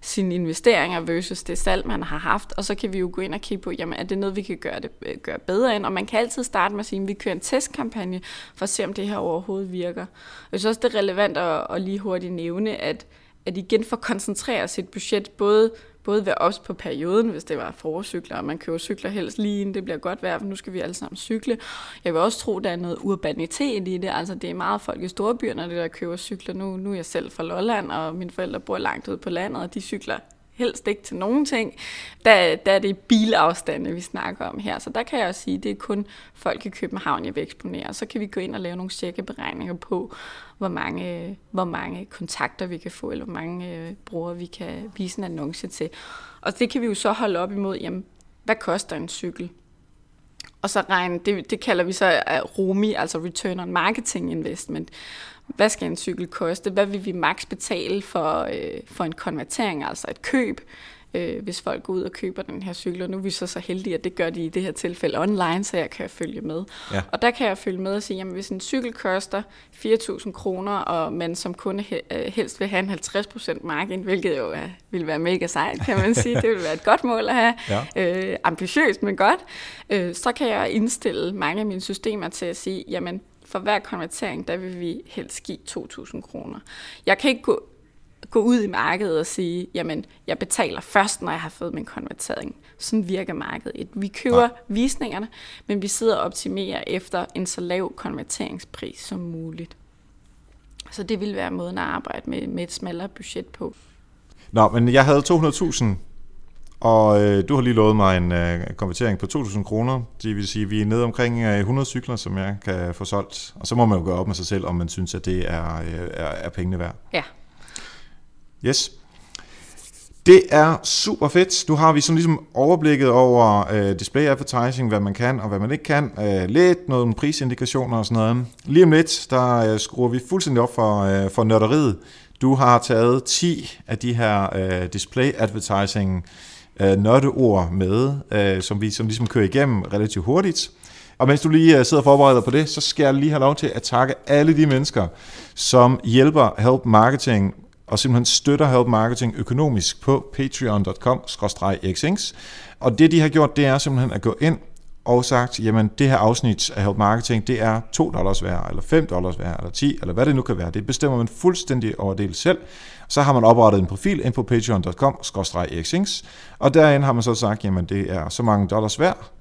sine investeringer versus det salg, man har haft, og så kan vi jo gå ind og kigge på, jamen er det noget, vi kan gøre, det, øh, gøre bedre end, og man kan altid starte med at sige, at vi kører en testkampagne for at se, om det her overhovedet virker. Jeg synes også, det er relevant at, at lige hurtigt nævne, at, at igen for at koncentrere sit budget, både både være os på perioden, hvis det var forårscykler, og man køber cykler helst lige inden det bliver godt vejr, for nu skal vi alle sammen cykle. Jeg vil også tro, der er noget urbanitet i det, altså det er meget folk i storbyerne, der køber cykler. Nu, nu er jeg selv fra Lolland, og mine forældre bor langt ude på landet, og de cykler helst ikke til nogen ting. Der, der er det bilafstande, vi snakker om her. Så der kan jeg også sige, at det er kun folk i København, jeg vil eksponere. Så kan vi gå ind og lave nogle cirkeberegninger på, hvor mange, hvor mange kontakter vi kan få, eller hvor mange øh, brugere vi kan vise en annonce til. Og det kan vi jo så holde op imod, jamen, hvad koster en cykel? Og så regne, det, det kalder vi så øh, ROMI, altså Return on Marketing Investment hvad skal en cykel koste? Hvad vil vi maks betale for, øh, for en konvertering, altså et køb, øh, hvis folk går ud og køber den her cykel? Og nu er vi så så heldige, at det gør de i det her tilfælde online, så jeg kan følge med. Ja. Og der kan jeg følge med og sige, jamen hvis en cykel koster 4.000 kroner, og man som kunde øh, helst vil have en 50% margin, hvilket jo er, vil være mega sejt, kan man sige. Det vil være et godt mål at have. Ja. Øh, ambitiøst, men godt. Øh, så kan jeg indstille mange af mine systemer til at sige, jamen for hver konvertering, der vil vi helst give 2.000 kroner. Jeg kan ikke gå gå ud i markedet og sige, jamen, jeg betaler først, når jeg har fået min konvertering. Sådan virker markedet. Vi køber Nej. visningerne, men vi sidder og optimerer efter en så lav konverteringspris som muligt. Så det vil være måden at arbejde med, med et smallere budget på. Nå, men jeg havde 200.000, og øh, du har lige lovet mig en øh, konvertering på 2.000 kroner. Det vil sige, at vi er nede omkring øh, 100 cykler, som jeg kan få solgt. Og så må man jo gøre op med sig selv, om man synes, at det er, øh, er, er pengene værd. Ja. Yes. Det er super fedt. Nu har vi sådan ligesom overblikket over øh, display advertising, hvad man kan og hvad man ikke kan. Øh, lidt noget prisindikationer og sådan noget. Lige om lidt, der øh, skruer vi fuldstændig op for, øh, for nørderiet. Du har taget 10 af de her øh, display advertising øh, nørdeord med, øh, som vi som ligesom kører igennem relativt hurtigt. Og mens du lige øh, sidder og forbereder på det, så skal jeg lige have lov til at takke alle de mennesker, som hjælper Help Marketing og simpelthen støtter Help Marketing økonomisk på patreon.com-xings. Og det, de har gjort, det er simpelthen at gå ind og sagt, jamen det her afsnit af Help Marketing, det er 2 dollars værd, eller 5 dollars værd, eller 10, eller hvad det nu kan være. Det bestemmer man fuldstændig over det selv. Så har man oprettet en profil ind på patreon.com-xings, og derinde har man så sagt, jamen det er så mange dollars værd,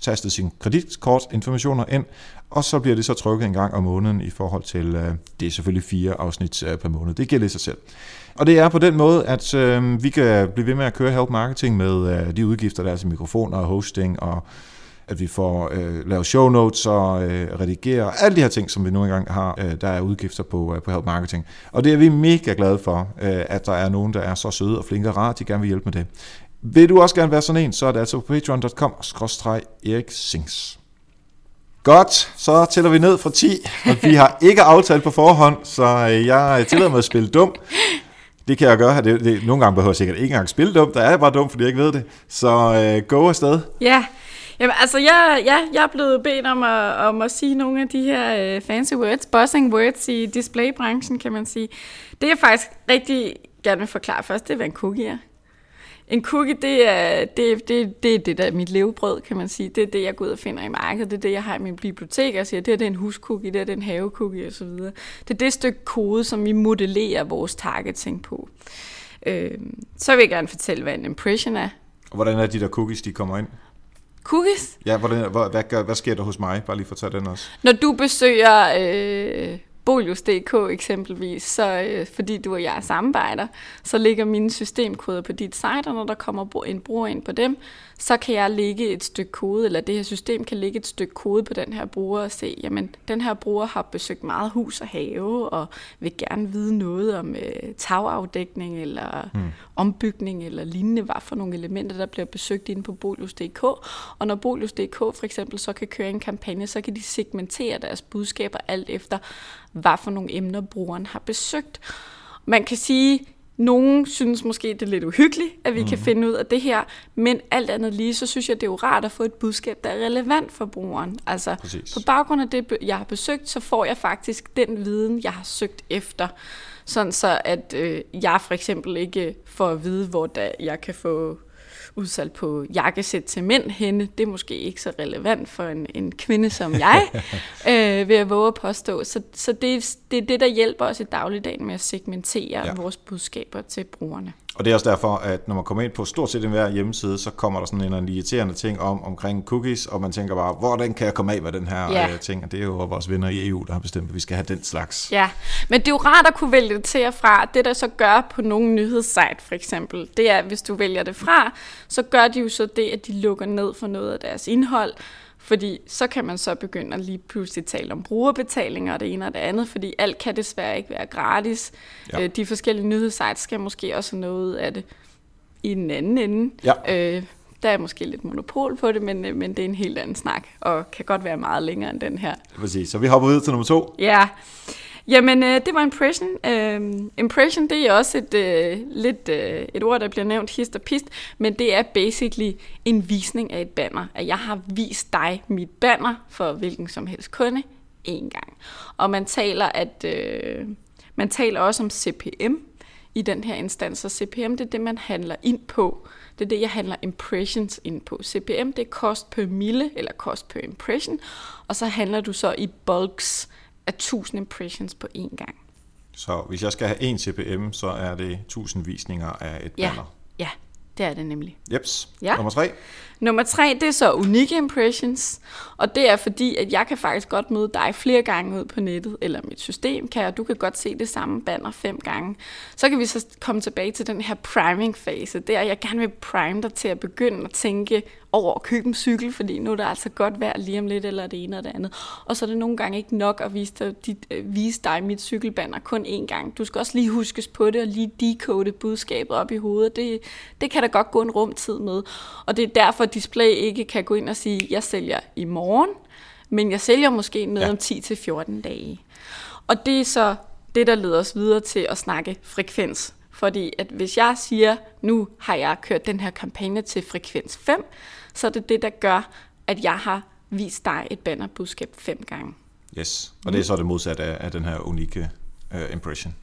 tastet sin kreditkortinformationer ind, og så bliver det så trykket en gang om måneden i forhold til, øh, det er selvfølgelig fire afsnit øh, per måned. Det gælder sig selv. Og det er på den måde, at øh, vi kan blive ved med at køre Help Marketing med øh, de udgifter, der er til mikrofoner og hosting, og at vi får øh, lavet show notes og øh, redigere, alle de her ting, som vi nu engang har, øh, der er udgifter på, øh, på Help Marketing. Og det er vi mega glade for, øh, at der er nogen, der er så søde og flinke og rare, de gerne vil hjælpe med det. Vil du også gerne være sådan en, så er det altså på patreon.com-erik Sings. Godt, så tæller vi ned fra 10, og vi har ikke aftalt på forhånd, så øh, jeg øh, tillader mig at spille dum. Det kan jeg gøre. Det, det, nogle gange behøver jeg sikkert ikke engang spille dum, der er jeg bare dum, fordi jeg ikke ved det. Så øh, go afsted. Ja, Jamen, altså, jeg, ja, jeg er blevet bedt om at, om at sige nogle af de her øh, fancy words, buzzing words i displaybranchen, kan man sige. Det jeg faktisk rigtig gerne vil forklare først, det er, hvad en cookie er. En cookie, det er det, det, det, er det der er mit levebrød, kan man sige. Det er det, jeg går ud og finder i markedet. Det er det, jeg har i min bibliotek og siger, det er, det er en huscookie, det her, det er en havecookie osv. Det er det stykke kode, som vi modellerer vores targeting på. Øh, så vil jeg gerne fortælle, hvad en impression er. Og hvordan er de der cookies, de kommer ind? Cookies? Ja, hvordan, hvad, hvad, hvad sker der hos mig? Bare lige for at tage den også. Når du besøger øh, Bolius.dk eksempelvis, så øh, fordi du og jeg er samarbejder, så ligger mine systemkoder på dit site, og når der kommer en bruger ind på dem, så kan jeg lægge et stykke kode, eller det her system kan lægge et stykke kode på den her bruger og se, jamen den her bruger har besøgt meget hus og have, og vil gerne vide noget om øh, tagafdækning, eller hmm. ombygning, eller lignende, hvad for nogle elementer, der bliver besøgt inde på Bolius.dk. Og når Bolius.dk for eksempel så kan køre en kampagne, så kan de segmentere deres budskaber alt efter, hvad for nogle emner brugeren har besøgt. Man kan sige, nogen synes måske, det er lidt uhyggeligt, at vi mm. kan mhm. finde ud af det her, men alt andet lige, så synes jeg, det er jo rart at få et budskab, der er relevant for brugeren. Altså, Præcis. på baggrund af det, jeg har besøgt, så får jeg faktisk den viden, jeg har søgt efter. Sådan så, at øh, jeg for eksempel ikke får at vide, hvor der, jeg kan få udsalg på jakkesæt til mænd henne. Det er måske ikke så relevant for en, en kvinde som jeg, øh, vil jeg våge at påstå. Så, så det, det er det, der hjælper os i dagligdagen med at segmentere ja. vores budskaber til brugerne. Og det er også derfor, at når man kommer ind på stort set enhver hjemmeside, så kommer der sådan en, en irriterende ting om omkring cookies, og man tænker bare, hvordan kan jeg komme af med den her ja. øh, ting? Og det er jo vores venner i EU, der har bestemt, at vi skal have den slags. Ja, men det er jo rart at kunne vælge det til og fra. Det, der så gør på nogle nyhedssite for eksempel, det er, at hvis du vælger det fra, så gør de jo så det, at de lukker ned for noget af deres indhold, fordi så kan man så begynde at lige pludselig tale om brugerbetalinger og det ene og det andet, fordi alt kan desværre ikke være gratis. Ja. Øh, de forskellige nyhedssites skal måske også have noget af det i den anden ende. Ja. Øh, der er måske lidt monopol på det, men, øh, men det er en helt anden snak, og kan godt være meget længere end den her. Præcis, så vi hopper ud til nummer to. Ja, Jamen, øh, det var impression. Øh, impression, det er også et, øh, lidt øh, et ord, der bliver nævnt hist og pist, men det er basically en visning af et banner. At jeg har vist dig mit banner for hvilken som helst kunde en gang. Og man taler, at, øh, man taler også om CPM i den her instans, og CPM det er det, man handler ind på. Det er det, jeg handler impressions ind på. CPM det er cost per mille, eller cost per impression, og så handler du så i bulks, af 1000 impressions på én gang. Så hvis jeg skal have en CPM, så er det 1000 visninger af et Ja, banner. ja, det er det nemlig. Jeps. Ja. Nummer tre. Nummer tre, det er så unique impressions, og det er fordi, at jeg kan faktisk godt møde dig flere gange ud på nettet, eller mit system kan, og du kan godt se det samme banner fem gange. Så kan vi så komme tilbage til den her priming-fase, der jeg gerne vil prime dig til at begynde at tænke over at købe en cykel, fordi nu er det altså godt vejr lige om lidt, eller det ene og det andet. Og så er det nogle gange ikke nok at vise dig, dit, øh, vise dig mit cykelbanner kun én gang. Du skal også lige huskes på det, og lige decode budskabet op i hovedet. Det, det kan der godt gå en rumtid med. Og det er derfor, display ikke kan gå ind og sige, jeg sælger i morgen, men jeg sælger måske noget Ja. om 10-14 dage. Og det er så det, der leder os videre til at snakke frekvens. Fordi at hvis jeg siger, nu har jeg kørt den her kampagne til frekvens 5, så er det det, der gør, at jeg har vist dig et bannerbudskab fem gange. Yes. Og det er så det modsatte af, af den her unikke uh, impression.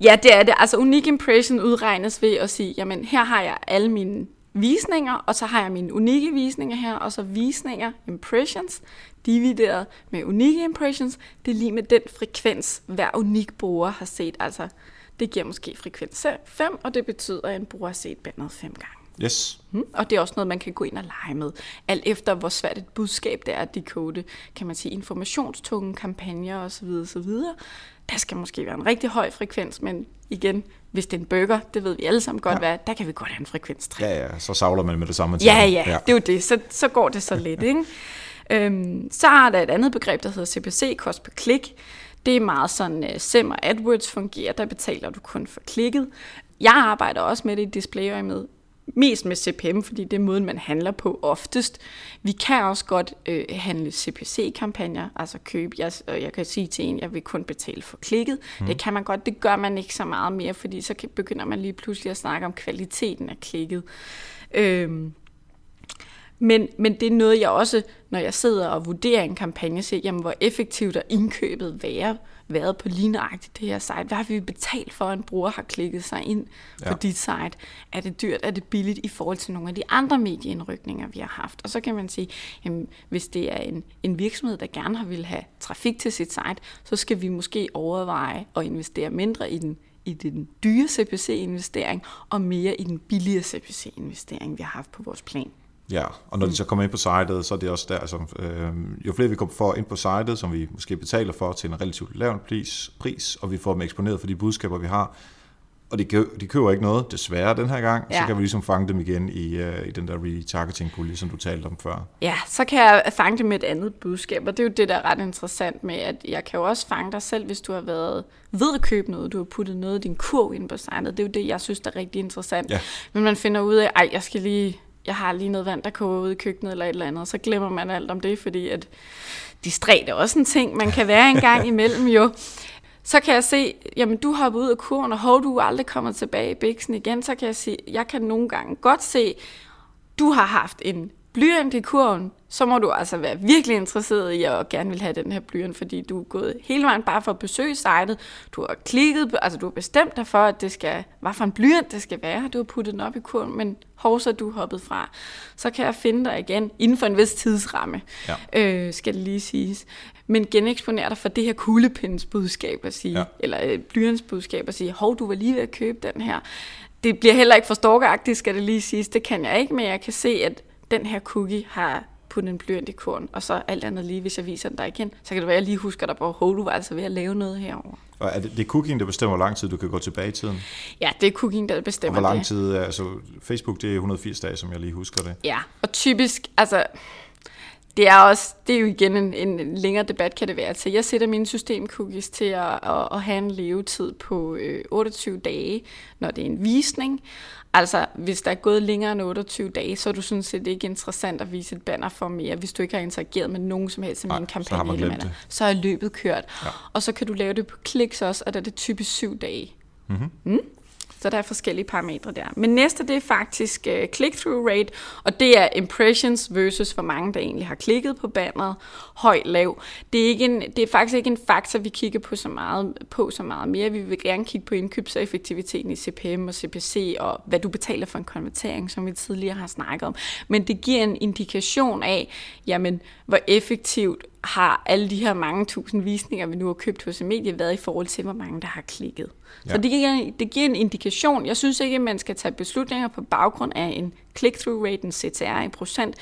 Ja, det er det. Altså unique impression udregnes ved at sige, jamen her har jeg alle mine visninger, og så har jeg mine unikke visninger her, og så visninger, impressions, divideret med unikke impressions, det er lige med den frekvens, hver unik bruger har set. Altså, det giver måske frekvens 5, og det betyder, at en bruger har set bandet fem gange. Yes. Mm, Og det er også noget, man kan gå ind og lege med. Alt efter, hvor svært et budskab det er at decode, kan man sige, informationstunge kampagner osv. osv. Der skal måske være en rigtig høj frekvens, men igen, hvis det er en burger, det ved vi alle sammen godt, Ja. ja. hvad, der kan vi godt have en frekvens 3. Ja, ja, så savler man med det samme. til Ja, den. ja, det er jo det. Så, så går det så lidt, ikke? Øhm, så er der et andet begreb, der hedder CPC, kost per klik. Det er meget sådan, uh, SEM og AdWords fungerer. Der betaler du kun for klikket. Jeg arbejder også med det i display med mest med CPM, fordi det er måden, man handler på oftest. Vi kan også godt øh, handle CPC-kampagner, altså købe, jeg, og jeg kan sige til en, jeg vil kun betale for klikket. Mm. Det kan man godt, det gør man ikke så meget mere, fordi så kan, begynder man lige pludselig at snakke om kvaliteten af klikket. Øhm, men, men det er noget, jeg også, når jeg sidder og vurderer en kampagne, siger, jamen, hvor effektivt er indkøbet være, været på lige nøjagtigt det her site? Hvad har vi betalt for, at en bruger har klikket sig ind på Ja. dit site? Er det dyrt? Er det billigt i forhold til nogle af de andre medieindrykninger, vi har haft? Og så kan man sige, jamen, hvis det er en, en virksomhed, der gerne har vil have trafik til sit site, så skal vi måske overveje at investere mindre i den i den dyre CPC-investering, og mere i den billige CPC-investering, vi har haft på vores plan. Ja, og når de så kommer ind på sitet, så er det også der, altså, øh, jo flere vi kommer for ind på sitet, som vi måske betaler for til en relativt lav pris, pris, og vi får dem eksponeret for de budskaber, vi har, og de, kø- de køber ikke noget, desværre den her gang, ja. så kan vi ligesom fange dem igen i, øh, i den der retargeting-pulje, som du talte om før. Ja, så kan jeg fange det med et andet budskab, og det er jo det, der er ret interessant med, at jeg kan jo også fange dig selv, hvis du har været ved at købe noget, du har puttet noget i din kurv ind på sitet. Det er jo det, jeg synes, der er rigtig interessant. Ja. Men man finder ud af, ej, jeg skal lige, jeg har lige noget vand, der koger ud i køkkenet eller et eller andet, så glemmer man alt om det, fordi at distræt er også en ting, man kan være en gang imellem jo. Så kan jeg se, jamen du hopper ud af kurven, og hov, du er aldrig kommet tilbage i biksen igen, så kan jeg se, jeg kan nogle gange godt se, du har haft en blyant i kurven, så må du altså være virkelig interesseret i at gerne vil have den her blyant, fordi du er gået hele vejen bare for at besøge sitet. Du har klikket, altså du har bestemt dig for, at det skal, hvad for en blyant det skal være. Du har puttet den op i kurven, men hov, så er du hoppet fra. Så kan jeg finde dig igen inden for en vis tidsramme, Ja. øh, skal det lige siges. Men geneksponere dig for det her kuglepindsbudskab at sige, ja. eller øh, blyantsbudskab at sige, hov, du var lige ved at købe den her. Det bliver heller ikke for stalkeragtigt, skal det lige siges. Det kan jeg ikke, men jeg kan se, at den her cookie har puttet en blyant i korn, og så alt andet lige, hvis jeg viser den dig igen, så kan det være, at jeg lige husker dig på, hov, du var altså ved at lave noget herover. Og er det, det er cooking, der bestemmer, hvor lang tid du kan gå tilbage i tiden? Ja, det er cookien, der Og bestemmer hvor lang det. tid, er- altså Facebook det er 180 dage, som jeg lige husker det. Ja, og typisk, altså, det er også, det er jo igen en, en længere debat, kan det være til. Jeg sætter mine systemcookies til at, at, at have en levetid på øh, 28 dage, når det er en visning. Altså, hvis der er gået længere end 28 dage, så er du sådan set ikke interessant at vise et banner for mere, hvis du ikke har interageret med nogen som helst af Nej, mine så har man kampagneelementer. glemt Så er løbet kørt. Ja. Og så kan du lave det på kliks også, og der er det typisk syv dage. Mm? Så der er forskellige parametre der. Men næste, det er faktisk øh, click-through rate, og det er impressions versus hvor mange, der egentlig har klikket på banneret. Høj, lav. Det er, ikke en, det er faktisk ikke en faktor, vi kigger på så, meget, på så meget mere. Vi vil gerne kigge på indkøbseffektiviteten i CPM og CPC, og hvad du betaler for en konvertering, som vi tidligere har snakket om. Men det giver en indikation af, jamen, hvor effektivt har alle de her mange tusind visninger, vi nu har købt hos medie, været i forhold til, hvor mange der har klikket. Ja. Så det giver, det giver en indikation. Jeg synes ikke, at man skal tage beslutninger på baggrund af en click-through rate, en CTR i procent.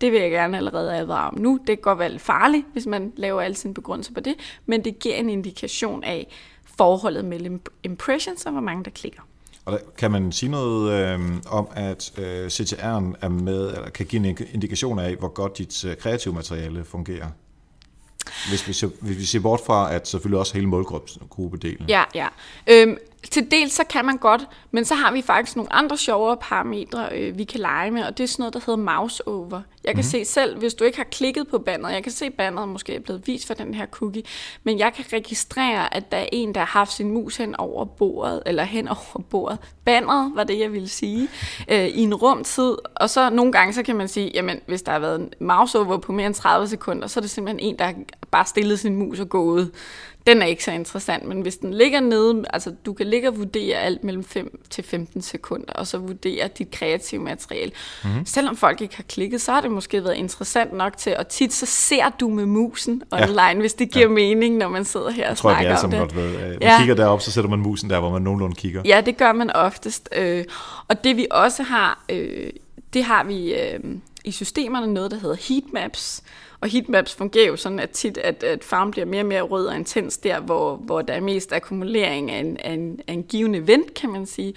Det vil jeg gerne allerede advare om nu. Det kan godt være lidt farligt, hvis man laver alle sine begrundelser på det, men det giver en indikation af forholdet mellem impressions og hvor mange der klikker. Og der, kan man sige noget øh, om, at øh, CTR'en er med, eller kan give en indikation af, hvor godt dit øh, kreative materiale fungerer? Hvis vi, ser, hvis vi ser bort fra, at selvfølgelig også hele målgruppedelen. Ja, ja. Øhm, til dels så kan man godt, men så har vi faktisk nogle andre sjovere parametre, øh, vi kan lege med, og det er sådan noget, der hedder mouse over. Jeg kan mm-hmm. se selv, hvis du ikke har klikket på banneret, jeg kan se, at banneret måske er blevet vist for den her cookie, men jeg kan registrere, at der er en, der har haft sin mus hen over bordet, eller hen over bordet. Banneret var det, jeg ville sige, øh, i en rumtid, og så nogle gange, så kan man sige, jamen hvis der har været en mouse over på mere end 30 sekunder, så er det simpelthen en, der bare stillet sin mus og gået den er ikke så interessant, men hvis den ligger nede, altså du kan ligge og vurdere alt mellem 5 til 15 sekunder, og så vurdere dit kreative materiale. Mm-hmm. Selvom folk ikke har klikket, så har det måske været interessant nok til, og tit så ser du med musen online, ja. hvis det giver ja. mening, når man sidder her og tror, snakker om det. Jeg tror, godt ved. Man ja. kigger derop, så sætter man musen der, hvor man nogenlunde kigger. Ja, det gør man oftest. Øh, og det vi også har, øh, det har vi øh, i systemerne noget, der hedder heatmaps, og heatmaps fungerer jo sådan, at tit, at, at farven bliver mere og mere rød og intens der, hvor, hvor der er mest akkumulering af en, af, en, af en given event, kan man sige.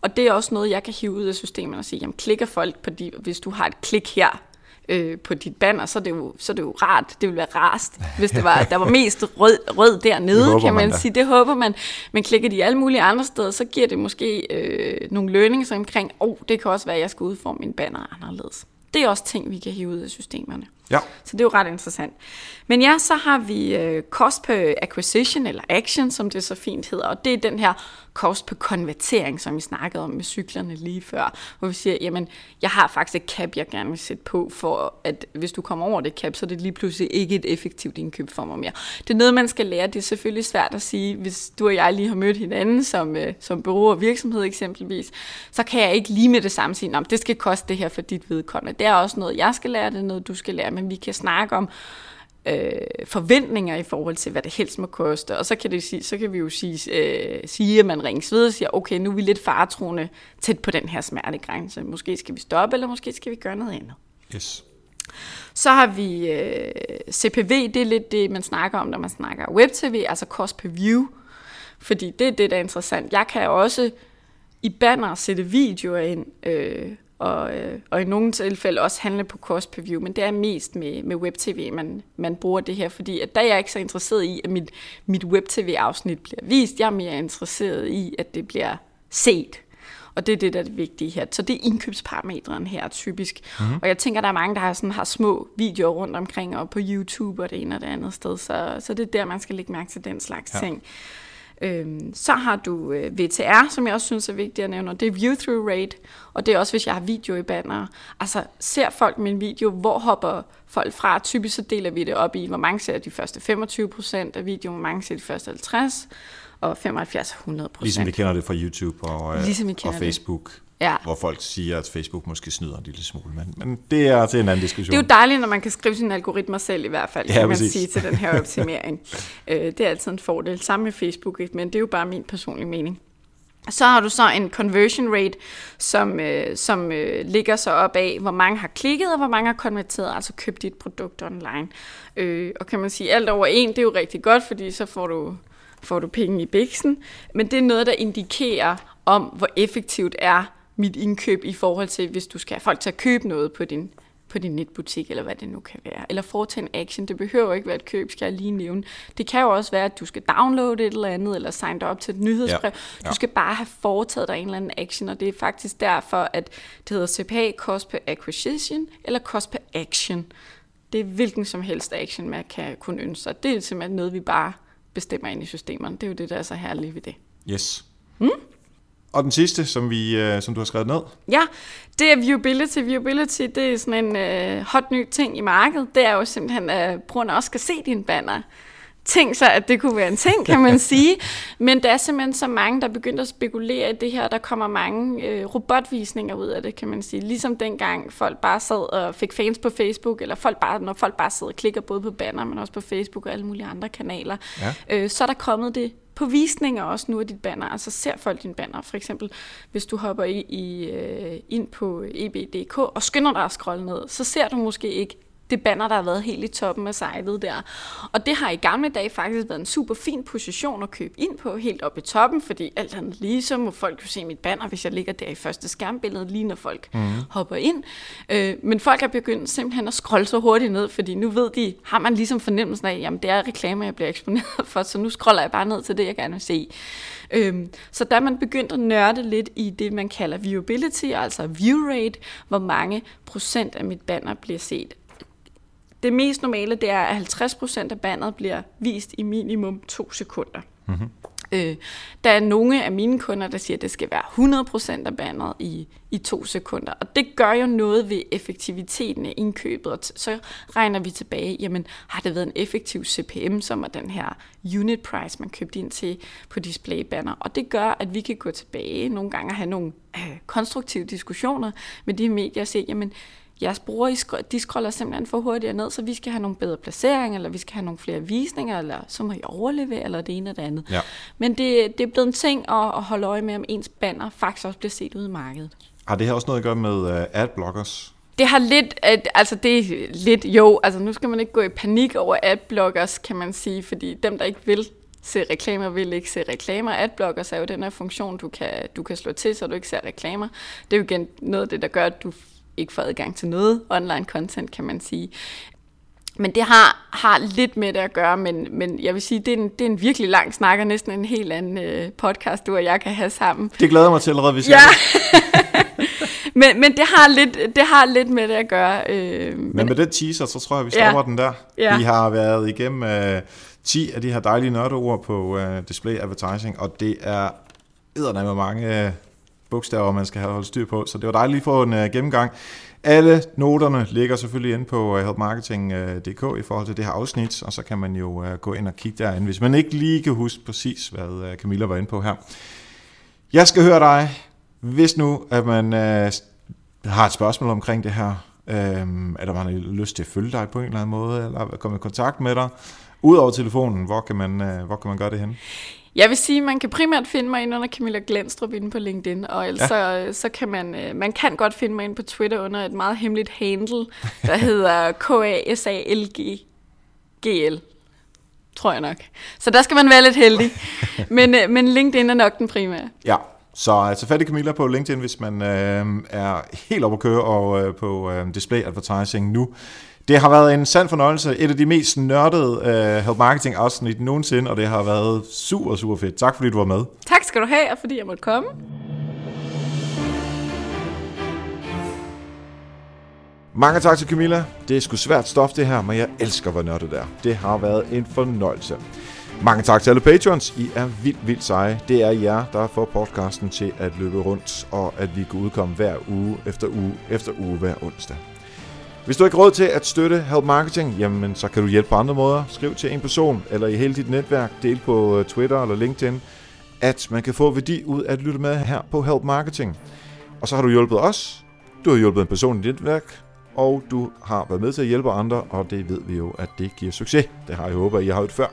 Og det er også noget, jeg kan hive ud af systemet og sige, jamen klikker folk på de, hvis du har et klik her, øh, på dit banner, så er, det jo, så er det jo rart. Det ville være rarest, hvis det var, der var mest rød, rød dernede, kan man, man sige. Det håber man. Men klikker de alle mulige andre steder, så giver det måske øh, nogle learnings omkring, åh, oh, det kan også være, at jeg skal udforme min banner anderledes. Det er også ting, vi kan hive ud af systemerne. Ja. Så det er jo ret interessant. Men ja, så har vi øh, cost per acquisition, eller action, som det så fint hedder, og det er den her cost per konvertering, som vi snakkede om med cyklerne lige før, hvor vi siger, jamen, jeg har faktisk et cap, jeg gerne vil sætte på, for at hvis du kommer over det cap, så er det lige pludselig ikke et effektivt indkøb for mig mere. Det er noget, man skal lære. Det er selvfølgelig svært at sige, hvis du og jeg lige har mødt hinanden som, øh, som bureau og virksomhed eksempelvis, så kan jeg ikke lige med det samme sige, det skal koste det her for dit vedkommende. Det er også noget, jeg skal lære, det er noget, du skal lære, men vi kan snakke om øh, forventninger i forhold til, hvad det helst må koste. Og så kan, det sige, så kan vi jo sige, øh, sige, at man ringes ved og siger, okay, nu er vi lidt faretroende tæt på den her smertegrænse. Måske skal vi stoppe, eller måske skal vi gøre noget andet. Yes. Så har vi øh, CPV, det er lidt det, man snakker om, når man snakker web-tv, altså cost per view. Fordi det er det, der er interessant. Jeg kan også i banner sætte videoer ind, øh, og, øh, og i nogle tilfælde også handle på cost per view, men det er mest med, med web-tv, man, man bruger det her, fordi at der er jeg ikke så interesseret i, at mit, mit web-tv-afsnit bliver vist. Jeg er mere interesseret i, at det bliver set. Og det er det, der er det vigtige her. Så det er indkøbsparametren her typisk. Mm-hmm. Og jeg tænker, der er mange, der har, sådan, har små videoer rundt omkring, og på YouTube og det ene og det andet sted. Så, så det er der, man skal lægge mærke til den slags ja. ting. Øhm, så har du øh, VTR, som jeg også synes er vigtigt at nævne, og det er view-through rate, og det er også, hvis jeg har video i banner. Altså, ser folk min video, hvor hopper folk fra? Typisk så deler vi det op i, hvor mange ser de første 25% af videoen, hvor mange ser de første 50%, og 75-100%. Ligesom vi kender det fra YouTube og, øh, ligesom og Facebook. Det ja. hvor folk siger, at Facebook måske snyder en lille smule. Men, men det er til en anden diskussion. Det er jo dejligt, når man kan skrive sine algoritmer selv i hvert fald, ja, kan man sige til den her optimering. øh, det er altid en fordel. Sammen med Facebook, men det er jo bare min personlige mening. Så har du så en conversion rate, som, øh, som øh, ligger så op af, hvor mange har klikket, og hvor mange har konverteret, altså købt dit produkt online. Øh, og kan man sige, alt over en, det er jo rigtig godt, fordi så får du, får du penge i biksen. Men det er noget, der indikerer om, hvor effektivt er mit indkøb i forhold til, hvis du skal have folk til at købe noget på din, på din netbutik, eller hvad det nu kan være. Eller foretage en action. Det behøver ikke være et køb, skal jeg lige nævne. Det kan jo også være, at du skal downloade et eller andet, eller signe dig op til et nyhedsbrev. Ja. Ja. Du skal bare have foretaget dig en eller anden action, og det er faktisk derfor, at det hedder CPA, Cost per Acquisition, eller Cost per Action. Det er hvilken som helst action, man kan kunne ønske sig. Det er simpelthen noget, vi bare bestemmer ind i systemerne. Det er jo det, der er så herligt ved det. Yes. Hmm? Og den sidste, som, vi, øh, som du har skrevet ned? Ja, det er viewability. Viewability, det er sådan en øh, hot ny ting i markedet. Det er jo simpelthen, at brugerne også skal se dine banner. tænkt sig, at det kunne være en ting, kan man sige. Men der er simpelthen så mange, der begynder at spekulere i det her. Der kommer mange øh, robotvisninger ud af det, kan man sige. Ligesom dengang folk bare sad og fik fans på Facebook, eller folk bare, når folk bare sidder og klikker både på banner, men også på Facebook og alle mulige andre kanaler. Ja. Øh, så er der kommet det på visninger også nu af dit banner. Altså ser folk din banner. For eksempel, hvis du hopper i, i, øh, ind på eb.dk og skynder dig at scrolle ned, så ser du måske ikke det banner, der har været helt i toppen af sitet der. Og det har i gamle dage faktisk været en super fin position at købe ind på, helt oppe i toppen, fordi alt andet lige, så må folk jo se mit banner, hvis jeg ligger der i første skærmbillede, lige når folk mm. hopper ind. Øh, men folk er begyndt simpelthen at scrolle så hurtigt ned, fordi nu ved de, har man ligesom fornemmelsen af, jamen det er reklamer, jeg bliver eksponeret for, så nu scroller jeg bare ned til det, jeg gerne vil se. Øhm, så der er man begyndt at nørde lidt i det, man kalder viewability, altså view rate, hvor mange procent af mit banner bliver set det mest normale, det er, at 50% af bandet bliver vist i minimum to sekunder. Mm-hmm. Øh, der er nogle af mine kunder, der siger, at det skal være 100% af bandet i, i to sekunder. Og det gør jo noget ved effektiviteten af indkøbet. Og så regner vi tilbage, jamen har det været en effektiv CPM, som er den her unit price, man købte ind til på displaybanner. Og det gør, at vi kan gå tilbage nogle gange og have nogle øh, konstruktive diskussioner med de medier og sige, jamen jeres brugere, de scroller simpelthen for hurtigt ned, så vi skal have nogle bedre placeringer, eller vi skal have nogle flere visninger, eller så må I overlevere, eller det ene eller det andet. Ja. Men det, det er blevet en ting at, at holde øje med, om ens banner faktisk også bliver set ud i markedet. Har det her også noget at gøre med uh, adblockers? Det har lidt, altså det er lidt, jo, altså nu skal man ikke gå i panik over adblockers, kan man sige, fordi dem, der ikke vil se reklamer, vil ikke se reklamer. Adblockers er jo den her funktion, du kan, du kan slå til, så du ikke ser reklamer. Det er jo igen noget af det, der gør, at du ikke får adgang til noget online content, kan man sige. Men det har, har lidt med det at gøre, men, men jeg vil sige, det er, en, det er en virkelig lang snak, og næsten en helt anden øh, podcast, du og jeg kan have sammen. Det glæder mig til allerede, hvis ja. men, men det, har lidt, det har lidt med det at gøre. Øh, men, men med den teaser, så tror jeg, vi stopper ja. den der. Ja. Vi har været igennem øh, 10 af de her dejlige nørdeord på øh, display advertising, og det er eddernemmer mange... Øh, bogstaver, man skal have holdt styr på. Så det var dejligt lige at få en uh, gennemgang. Alle noterne ligger selvfølgelig inde på øh, helpmarketing.dk øh, i forhold til det her afsnit, og så kan man jo gå ind og kigge derinde, hvis man ikke lige kan huske præcis, hvad Camilla var inde på her. Jeg skal høre dig, hvis nu at man har et spørgsmål omkring det her, uh, eller man har lyst til at følge dig på en eller anden måde, eller komme i kontakt med dig, Udover telefonen, hvor kan man, uh, hvor kan man gøre det henne? Jeg vil sige, at man kan primært finde mig ind under Camilla Glenstrup inde på LinkedIn, og ellers ja. så, så kan man, øh, man kan godt finde mig ind på Twitter under et meget hemmeligt handle, der hedder K-A-S-A-L-G-L tror jeg nok. Så der skal man være lidt heldig. Men, øh, men LinkedIn er nok den primære. Ja, så altså fat i Camilla på LinkedIn, hvis man øh, er helt op at køre og øh, på øh, display advertising nu. Det har været en sand fornøjelse. Et af de mest nørdede uh, Help Marketing afsnit nogensinde, og det har været super, super fedt. Tak fordi du var med. Tak skal du have, og fordi jeg måtte komme. Mange tak til Camilla. Det er sgu svært stof det her, men jeg elsker, hvor nørdet er. Det har været en fornøjelse. Mange tak til alle patrons. I er vildt, vildt seje. Det er jer, der får podcasten til at løbe rundt, og at vi kan udkomme hver uge efter uge efter uge hver onsdag. Hvis du ikke råd til at støtte Help Marketing, jamen så kan du hjælpe på andre måder. Skriv til en person eller i hele dit netværk, del på øh, Twitter eller LinkedIn, at man kan få værdi ud af at lytte med her på Help Marketing. Og så har du hjulpet os, du har hjulpet en person i dit netværk, og du har været med til at hjælpe andre, og det ved vi jo, at det giver succes. Det har jeg håbet, at I har hørt før.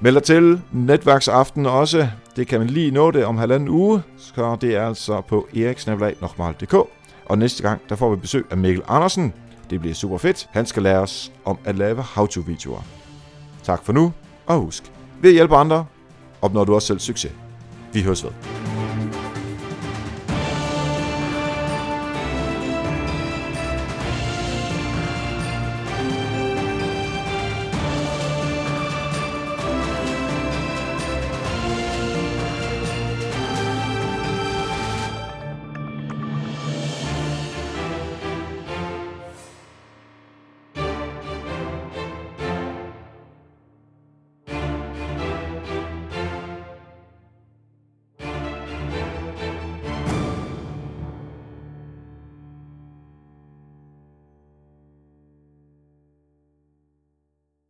Meld dig til netværksaften også. Det kan man lige nå det om halvanden uge, så det er altså på eriksnabelag.dk. Og næste gang, der får vi besøg af Mikkel Andersen, det bliver super fedt. Han skal lære os om at lave how-to-videoer. Tak for nu, og husk, ved at hjælpe andre, opnår du også selv succes. Vi høres ved.